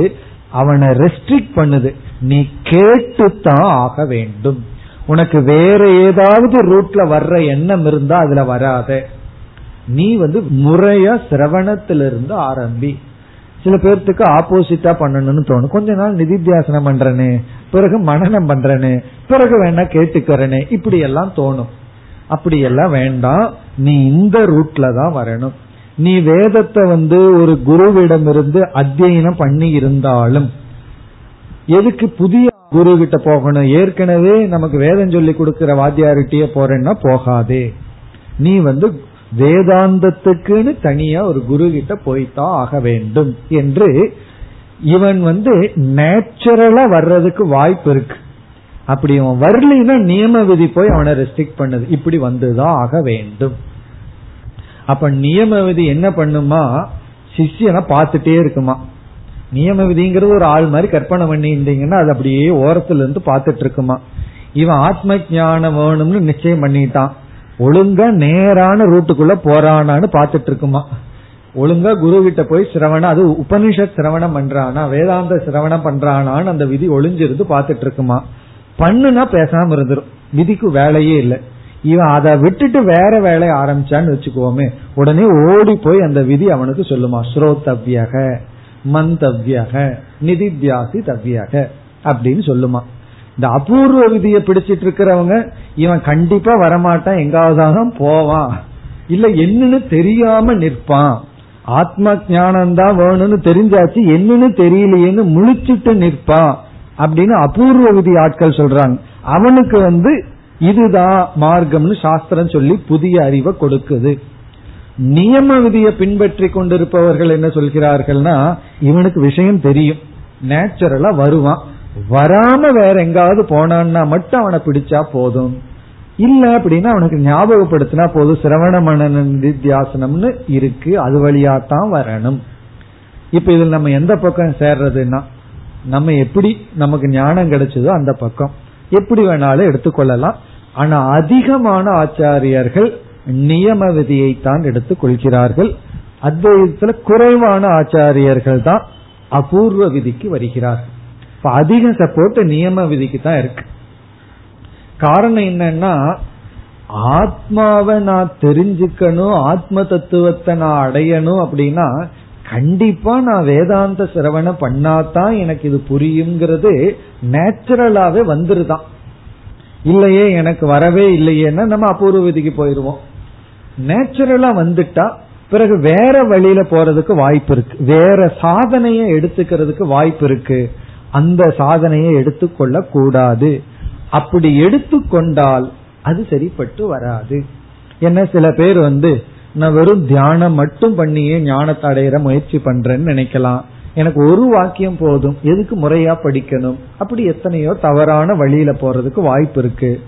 Speaker 1: அவனை ரெஸ்ட்ரிக்ட் பண்ணுது. நீ கேட்டுத்தான் ஆக வேண்டும். உனக்கு வேற ஏதாவது ரூட்ல வர்ற எண்ணம் இருந்தா அதுல வராத. நீ வந்து முறையா சிரவணத்திலிருந்து ஆரம்பி. சில பேர்த்துக்கு ஆப்போசிட்டா பண்ணணும்னு தோணும். கொஞ்ச நாள் நிதித்தியாசனம் பண்றனே பிறகு மனநம் பண்றனே பிறகு வேணா கேட்டுக்கிறனே இப்படி எல்லாம் தோணும். அப்படி எல்லாம் வேண்டாம். நீ இந்த ரூட்ல தான் வரணும். நீ வேதத்தை வந்து ஒரு குருவிடம் இருந்து அத்தியனம் பண்ணி இருந்தாலும் எதுக்கு புதிய குரு கிட்ட போகணும்? ஏற்கனவே நமக்கு வேதம் சொல்லி கொடுக்கிற வாத்தியார்கிட்டயே போறேன்னா போகாதே. நீ வந்து வேதாந்தத்துக்குன்னு தனியா ஒரு குரு கிட்ட போய்தான் ஆக வேண்டும் என்று இவன் வந்து நேச்சுரலா வர்றதுக்கு வாய்ப்பு இருக்கு. அப்படி இவன் வரலைன்னா நியம விதி போய் அவனை ரெஸ்ட்ரிக்ட் பண்ணுது. இப்படி வந்துதான் ஆக வேண்டும். அப்ப நியம விதி என்ன பண்ணுமா? சிஷியனை பார்த்துட்டே இருக்குமா? நியம விதிங்கிறது ஒரு ஆள் மாதிரி கற்பனை பண்ணிட்டீங்கன்னா அது அப்படியே ஓரத்துல இருந்து பார்த்துட்டு இருக்குமா? இவன் ஆத்ம ஞானம் வேணும்னு நிச்சயம் பண்ணிட்டான். ஒழுங்கா நேரான ரூட்டுக்குள்ள போறானான்னு பாத்துட்டு இருக்குமா? ஒழுங்கா குரு கிட்ட போய் சிரவணம் அது உபனிஷத் சிரவணம் பண்றானா வேதாந்த சிரவணம் பண்றானான்னு அந்த விதி ஒளிஞ்சிருந்து பாத்துட்டு இருக்குமா? பண்ணுனா பேசாம இருந்துரும். விதிக்கு வேலையே இல்லை. இவன் அதை விட்டுட்டு வேற வேலையை ஆரம்பிச்சான்னு வச்சுக்கோமே உடனே ஓடி போய் அந்த விதி அவனுக்கு சொல்லுமா ஸ்ரோதவ்யக மந்தவ்யக நிதித்தியாசி தவ்யக அப்படின்னு சொல்லுமா. இந்த அபூர்வ விதியை பிடிச்சிட்டு இருக்கிறவங்க இவன் கண்டிப்பா வரமாட்டான் எங்காவது போவான். இல்ல என்னன்னு தெரியாம நிற்பான். ஆத்ம ஞானம் தான் வேணும்னு தெரிஞ்சாச்சு என்னன்னு தெரியலையேன்னு முழிச்சிட்டு நிற்பான் அப்படின்னு அபூர்வ விதி ஆட்கள் சொல்றாங்க. அவனுக்கு வந்து இதுதான் மார்க்கம்னு சாஸ்திரம் சொல்லி புதிய அறிவை கொடுக்குது. நியம விதியை பின்பற்றி கொண்டிருப்பவர்கள் என்ன சொல்கிறார்கள்னா இவனுக்கு விஷயம் தெரியும். நேச்சுரலா வருவான். வராம வேற எங்காவது போனான்னா மட்டும் அவனை பிடிச்சா போதும். இல்ல அப்படின்னா அவனுக்கு ஞாபகப்படுத்தினா போதும். சிரவண மனன நிதித்தியாசனம்னு இருக்கு. அது வழியாத்தான் வரணும். இப்ப இதில் நம்ம எந்த பக்கம் சேர்றதுன்னா நம்ம எப்படி நமக்கு ஞானம் கிடைச்சதோ அந்த பக்கம். எப்படி வேணாலும் எடுத்துக்கொள்ளலாம். ஆனா அதிகமான ஆச்சாரியர்கள் நியம விதியை தான் எடுத்துக் கொள்கிறார்கள். அத்வைதத்துல குறைவான ஆச்சாரியர்கள் தான் அபூர்வ விதிக்கு வருகிறார்கள். இப்ப அதிக சப்போர்ட் நியம விதிக்கு தான் இருக்கு. காரணம் என்னன்னா ஆத்மாவை நான் தெரிஞ்சுக்கணும் ஆத்ம தத்துவத்தை நான் அடையணும் அப்படின்னா கண்டிப்பா நான் வேதாந்த சிரவணம் பண்ணாதான் எனக்கு இது புரியுங்கிறது நேச்சுரலாவே வந்துருதான். இல்லையே எனக்கு வரவே இல்லையேன்னா நம்ம அபூர்வ விதிக்கு போயிருவோம். நேச்சுரலா வந்துட்டா பிறகு வேற வழியில போறதுக்கு வாய்ப்பு இருக்கு. வேற சாதனையை எடுத்துக்கிறதுக்கு வாய்ப்பு இருக்கு. அந்த சாதனையை எடுத்துக்கொள்ள கூடாது. அப்படி எடுத்துக்கொண்டால் அது சரிப்பட்டு வராது. என்ன சில பேர் வந்து நான் வெறும் தியானம் மட்டும் பண்ணியே ஞானத்தை அடையிற முயற்சி பண்றேன்னு நினைக்கலாம். எனக்கு ஒரு வாக்கியம் போதும். எதுக்கு முறையா படிக்கணும்? அப்படி எத்தனையோ தவறான வழியில போறதுக்கு வாய்ப்பு இருக்கு.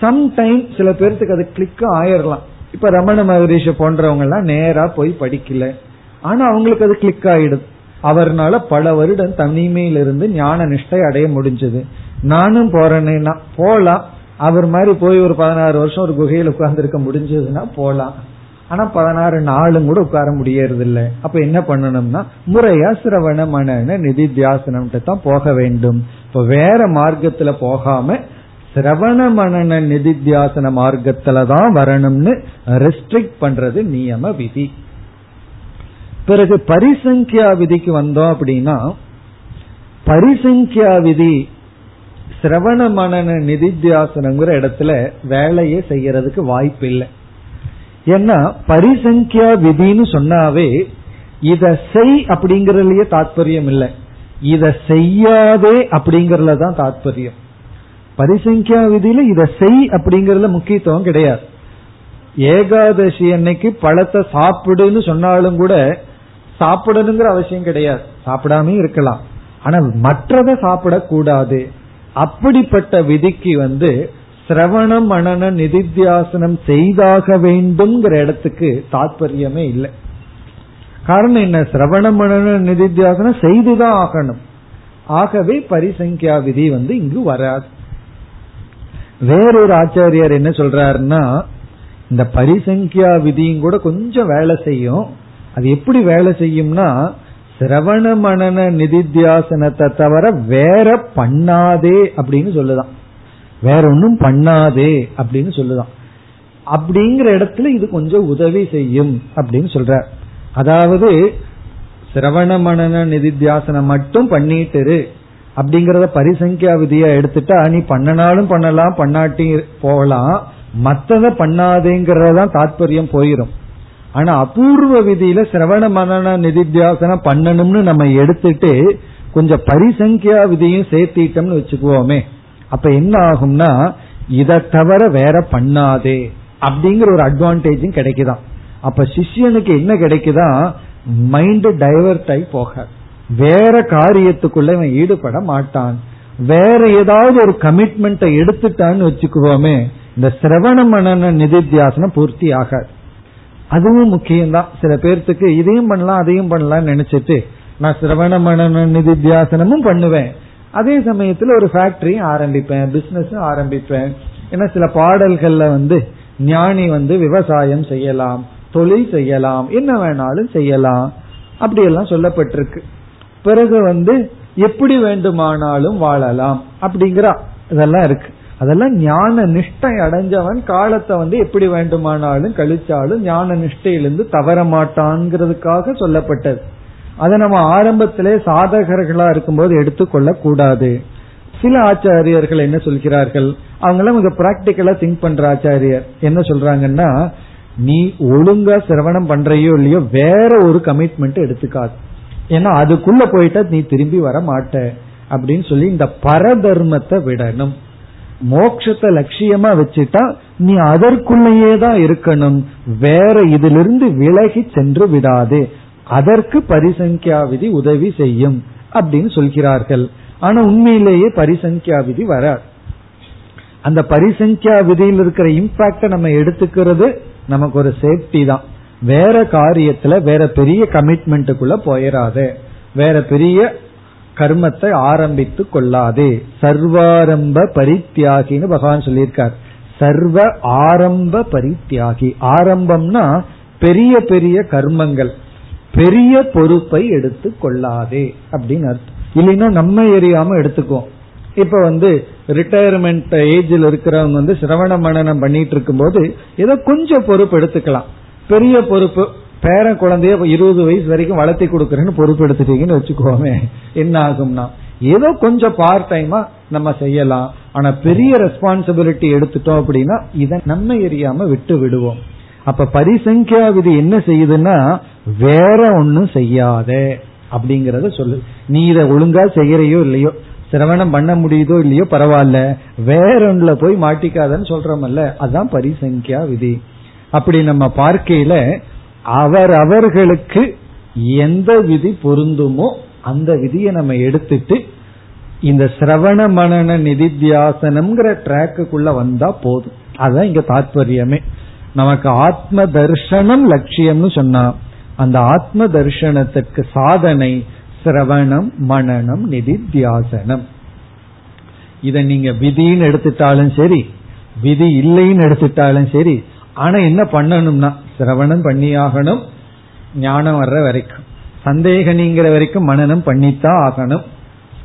Speaker 1: சம்டைம் சில பேர்த்துக்கு அது கிளிக் ஆயிரலாம். இப்ப ரமண மகரிஷி போன்றவங்க எல்லாம் நேரா போய் படிக்கல. ஆனா அவங்களுக்கு அது கிளிக் ஆயிடுது அவர்னால பல வருடம் தனிமையிலிருந்து ஞான நிஷ்டை அடைய முடிஞ்சது. நானும் போறேன்னா போலாம். அவர் மாதிரி போய் ஒரு பதினாறு வருஷம் ஒரு குகையில் உட்கார்ந்துருக்க முடிஞ்சதுன்னா போலாம். ஆனா பதினாறு நாளும் கூட உட்கார முடியறது இல்ல அப்ப என்ன பண்ணணும்னா முறையா சிரவண மன நிதித்தியாசனம் தான் போக வேண்டும். இப்ப வேற மார்க்கத்துல போகாம சிரவண மனன நிதித்தியாசன மார்க்கத்துல தான் வரணும்னு ரெஸ்ட்ரிக்ட் பண்றது நியம விதி. பிறகு பரிசங்கியா விதிக்கு வந்தோம் அப்படின்னா பரிசங்கியா விதி சிரவண மனன நிதித்தியாசனங்கிற இடத்துல வேலையே செய்யறதுக்கு வாய்ப்பு இல்லை ஏன்னா பரிசங்கியா விதின்னு சொன்னாவே இத செய் அப்படிங்கறதுலயே தாற்பயம் இல்லை. இத செய்யாதே அப்படிங்கறதுல தான் தாற்பயம் பரிசங்கியா விதியில இத செய் அப்படிங்கறதுல முக்கியத்துவம் கிடையாது. ஏகாதசி அன்னைக்கு பழத்தை சாப்பிடுன்னு சொன்னாலும் கூட சாப்பிடணுங்கிற அவசியம் கிடையாது. சாப்பிடாம இருக்கலாம். ஆனா மற்றதை சாப்பிடக்கூடாது. அப்படிப்பட்ட விதிக்கு வந்து சிரவணம் மனன நிதித்தியாசனம் செய்தாக வேண்டும்ங்கிற இடத்துக்கு தாற்பயமே இல்லை. காரணம் என்ன? சிரவண மனன நிதித்தியாசனம் செய்துதான் ஆகணும். ஆகவே பரிசங்கியா விதி வந்து இங்கு வராது. வேறொரு ஆச்சாரியார் என்ன சொல்றாருன்னா இந்த பரிசங்கியா விதியும் கூட கொஞ்சம் வேலை செய்யும். அது எப்படி வேலை செய்யும்னா சிரவண மணன நிதித்தியாசனத்தை தவிர வேற பண்ணாதே அப்படின்னு சொல்லுதான். வேற ஒன்னும் பண்ணாதே அப்படின்னு சொல்லுதான். அப்படிங்கிற இடத்துல இது கொஞ்சம் உதவி செய்யும் அப்படின்னு சொல்ற அதாவது சிரவண மணன நிதித்தியாசனம் மட்டும் பண்ணிட்டு அப்படிங்கறத பரிசங்கியா விதியா எடுத்துட்டா நீ பண்ணனாலும் பண்ணலாம் பண்ணாட்டி போகலாம். மத்தத பண்ணாதேங்கிறதான் தாற்பயம் போயிரும். ஆனா அபூர்வ விதியில சிரவண மனன நிதித்தியாசனம் பண்ணணும்னு நம்ம எடுத்துட்டு கொஞ்சம் பரிசங்கியா விதியும் சேர்த்திட்டோம்னு வச்சுக்குவோமே. அப்ப என்ன ஆகும்னா இதை தவிர வேற பண்ணாதே அப்படிங்கிற ஒரு அட்வான்டேஜும் கிடைக்குதான். அப்ப சிஷியனுக்கு என்ன கிடைக்குதா? மைண்ட் டைவர்ட் ஆகி போக வேற காரியத்துக்குள்ள இவன் ஈடுபட மாட்டான். வேற ஏதாவது ஒரு கமிட்மெண்ட்டை எடுத்துட்டான்னு வச்சுக்குவோமே இந்த சிரவண மனன நிதித்தியாசனம் பூர்த்தி ஆகாது. அதுவும் முக்கியம்தான். சில பேர்த்துக்கு இதையும் பண்ணலாம் அதையும் பண்ணலாம்னு நினைச்சிட்டு நான் சிரவண மனன நிதித்தியாசனமும் பண்ணுவேன். அதே சமயத்துல ஒரு ஃபேக்டரியும் ஆரம்பிப்பேன் பிசினஸும் ஆரம்பிப்பேன். ஏன்னா சில பாடல்கள்ல வந்து ஞானி வந்து விவசாயம் செய்யலாம் தொழில் செய்யலாம் என்ன வேணாலும் செய்யலாம். அப்படியெல்லாம் சொல்லப்பட்டிருக்கு. பிறகு வந்து எப்படி வேண்டுமானாலும் வாழலாம் அப்படிங்கிற இதெல்லாம் இருக்கு. அதெல்லாம் ஞான நிஷ்டை அடைஞ்சவன் காலத்தை வந்து எப்படி வேண்டுமானாலும் கழிச்சாலும் ஞான நிஷ்டையிலிருந்து தவற மாட்டான்ங்கிறதுக்காக சொல்லப்பட்டது. அதை நம்ம ஆரம்பத்திலே சாதகர்களா இருக்கும்போது எடுத்துக்கொள்ள கூடாது. சில ஆச்சாரியர்கள் என்ன சொல்கிறார்கள்? அவங்களாம் இங்க பிராக்டிக்கலா திங்க் பண்ற ஆச்சாரியர். என்ன சொல்றாங்கன்னா நீ ஒழுங்கா சிரவணம் பண்றையோ இல்லையோ வேற ஒரு கமிட்மெண்ட் எடுத்துக்காது. ஏன்னா அதுக்குள்ள போயிட்டா நீ திரும்பி வர மாட்ட அப்படின்னு சொல்லி இந்த பரதர்மத்தை விடணும். மோட்சத்தை லட்சியமா வச்சுட்டா நீ அதற்குள்ளேயே தான் இருக்கணும். வேற இதிலிருந்து விலகி சென்று விடாது. அதற்கு பரிசங்கியா விதி உதவி செய்யும் அப்படின்னு சொல்கிறார்கள். ஆனா உண்மையிலேயே பரிசங்கியா விதி வராது. அந்த பரிசங்கியா விதியில் இருக்கிற இம்பாக்ட நம்ம எடுத்துக்கிறது நமக்கு ஒரு சேஃப்டி தான். வேற காரியத்துல வேற பெரிய கமிட்மெண்ட்டுக்குள்ள போயிடாத வேற பெரிய கர்மத்தை ஆரம்பித்து கொள்ளாதே. சர்வாரம்ப பரித்தியாகின்னு பகவான் சொல்லியிருக்கார். சர்வ ஆரம்ப பரித்தியாகி. ஆரம்பம்னா பெரிய பெரிய கர்மங்கள். பெரிய பொறுப்பை எடுத்து கொள்ளாதே அப்படின்னு அர்த்தம். இல்லைன்னா நம்ம எரியாம எடுத்துக்குவோம். இப்ப வந்து ரிட்டையர்மெண்ட் ஏஜில் இருக்கிறவங்க வந்து சிரவண மனநம் பண்ணிட்டு இருக்கும் போது ஏதோ கொஞ்சம் பொறுப்பு எடுத்துக்கலாம். பெரிய பொறுப்பு. பேர குழந்தைய இருபது வயசு வரைக்கும் வளர்த்தி கொடுக்கறேன்னு பொறுப்பு எடுத்துட்டீங்கன்னு வச்சுக்கோமே என்ன ஆகும்னா ஏதோ கொஞ்சம் பார்ட் டைமா நம்ம செய்யலாம். ஆனா பெரிய ரெஸ்பான்சிபிலிட்டி எடுத்துட்டோம் அப்படின்னா இதை நம்ம எரியாம விட்டு விடுவோம். அப்ப பரிசங்கியா விதி என்ன செய்யுதுன்னா வேற ஒன்னும் செய்யாத அப்படிங்கறத சொல்லு. நீ இதை ஒழுங்கா செய்யறையோ இல்லையோ சிரவணம் பண்ண முடியுதோ இல்லையோ பரவாயில்ல வேற ஒன்றுல போய் மாட்டிக்காதன்னு சொல்றோமல்ல அதுதான் பரிசங்கியா விதி. அப்படி நம்ம பார்க்கையில அவர் அவர்களுக்கு எந்த விதி பொருந்துமோ அந்த விதியை நம்ம எடுத்துட்டு இந்த சிரவண மனன நிதித்தியாசனம்ங்கிற ட்ராக்குக்குள்ள வந்தா போதும். அதுதான் இங்க தாத்பரியமே. நமக்கு ஆத்ம தர்சனம் லட்சியம்னு சொன்னா அந்த ஆத்ம தர்சனத்துக்கு சாதனை சிரவணம் மனநம் நிதித்தியாசனம். இதை நீங்க விதின்னு எடுத்துட்டாலும் சரி விதி இல்லைன்னு எடுத்துட்டாலும் சரி ஆனா என்ன பண்ணணும்னா சிரவணம் பண்ணியாகணும் ஞானம் வர்ற வரைக்கும். சந்தேக நீங்கிற வரைக்கும் மனநம் பண்ணித்தான் ஆகணும்.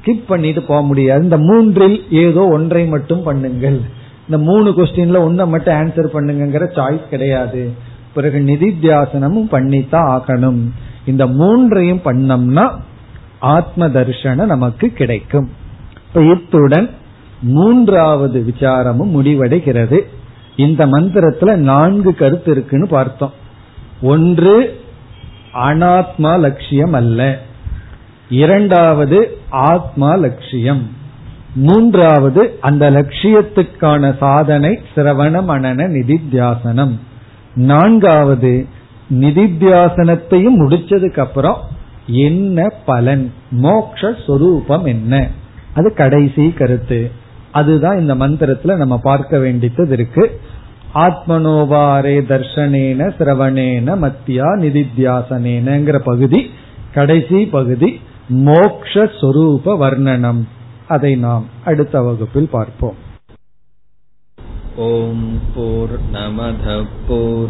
Speaker 1: ஸ்கிப் பண்ணிட்டு போக முடியாது. இந்த மூன்றில் ஏதோ ஒன்றை மட்டும் பண்ணுங்கள். இந்த மூணு கொஸ்டின்ல ஒன்றை மட்டும் ஆன்சர் பண்ணுங்கிற சாய்ஸ் கிடையாது. பிறகு நிதித்தியாசனமும் பண்ணித்தான் ஆகணும். இந்த மூன்றையும் பண்ணோம்னா ஆத்ம தர்ஷனம் நமக்கு கிடைக்கும். இப்ப இத்துடன் மூன்றாவது விசாரமும் முடிவடைகிறது. இந்த மந்திரத்துல நான்கு கருத்து இருக்குன்னு பார்த்தோம். ஒன்று அனாத்மா லட்சியம் அல்ல. இரண்டாவது ஆத்மா லட்சியம். மூன்றாவது அந்த லட்சியத்துக்கான சாதனை சிரவண மனன நிதித்தியாசனம். நான்காவது நிதித்தியாசனத்தையும் முடிச்சதுக்கு அப்புறம் என்ன பலன்? மோக்ஷ சொரூபம் என்ன? அது கடைசி கருத்து. அதுதான் இந்த மந்திரத்துல நம்ம பார்க்க வேண்டியது இருக்கு. ஆத்மனோவாரே தர்ஷனேன சிரவணேன மத்தியா நிதித்தியாசனேனங்கிற பகுதி கடைசி பகுதி மோக்ஷரூப வர்ணனம். அதை நாம் அடுத்த வகுப்பில் பார்ப்போம்.
Speaker 2: ஓம் போர் நமத போர்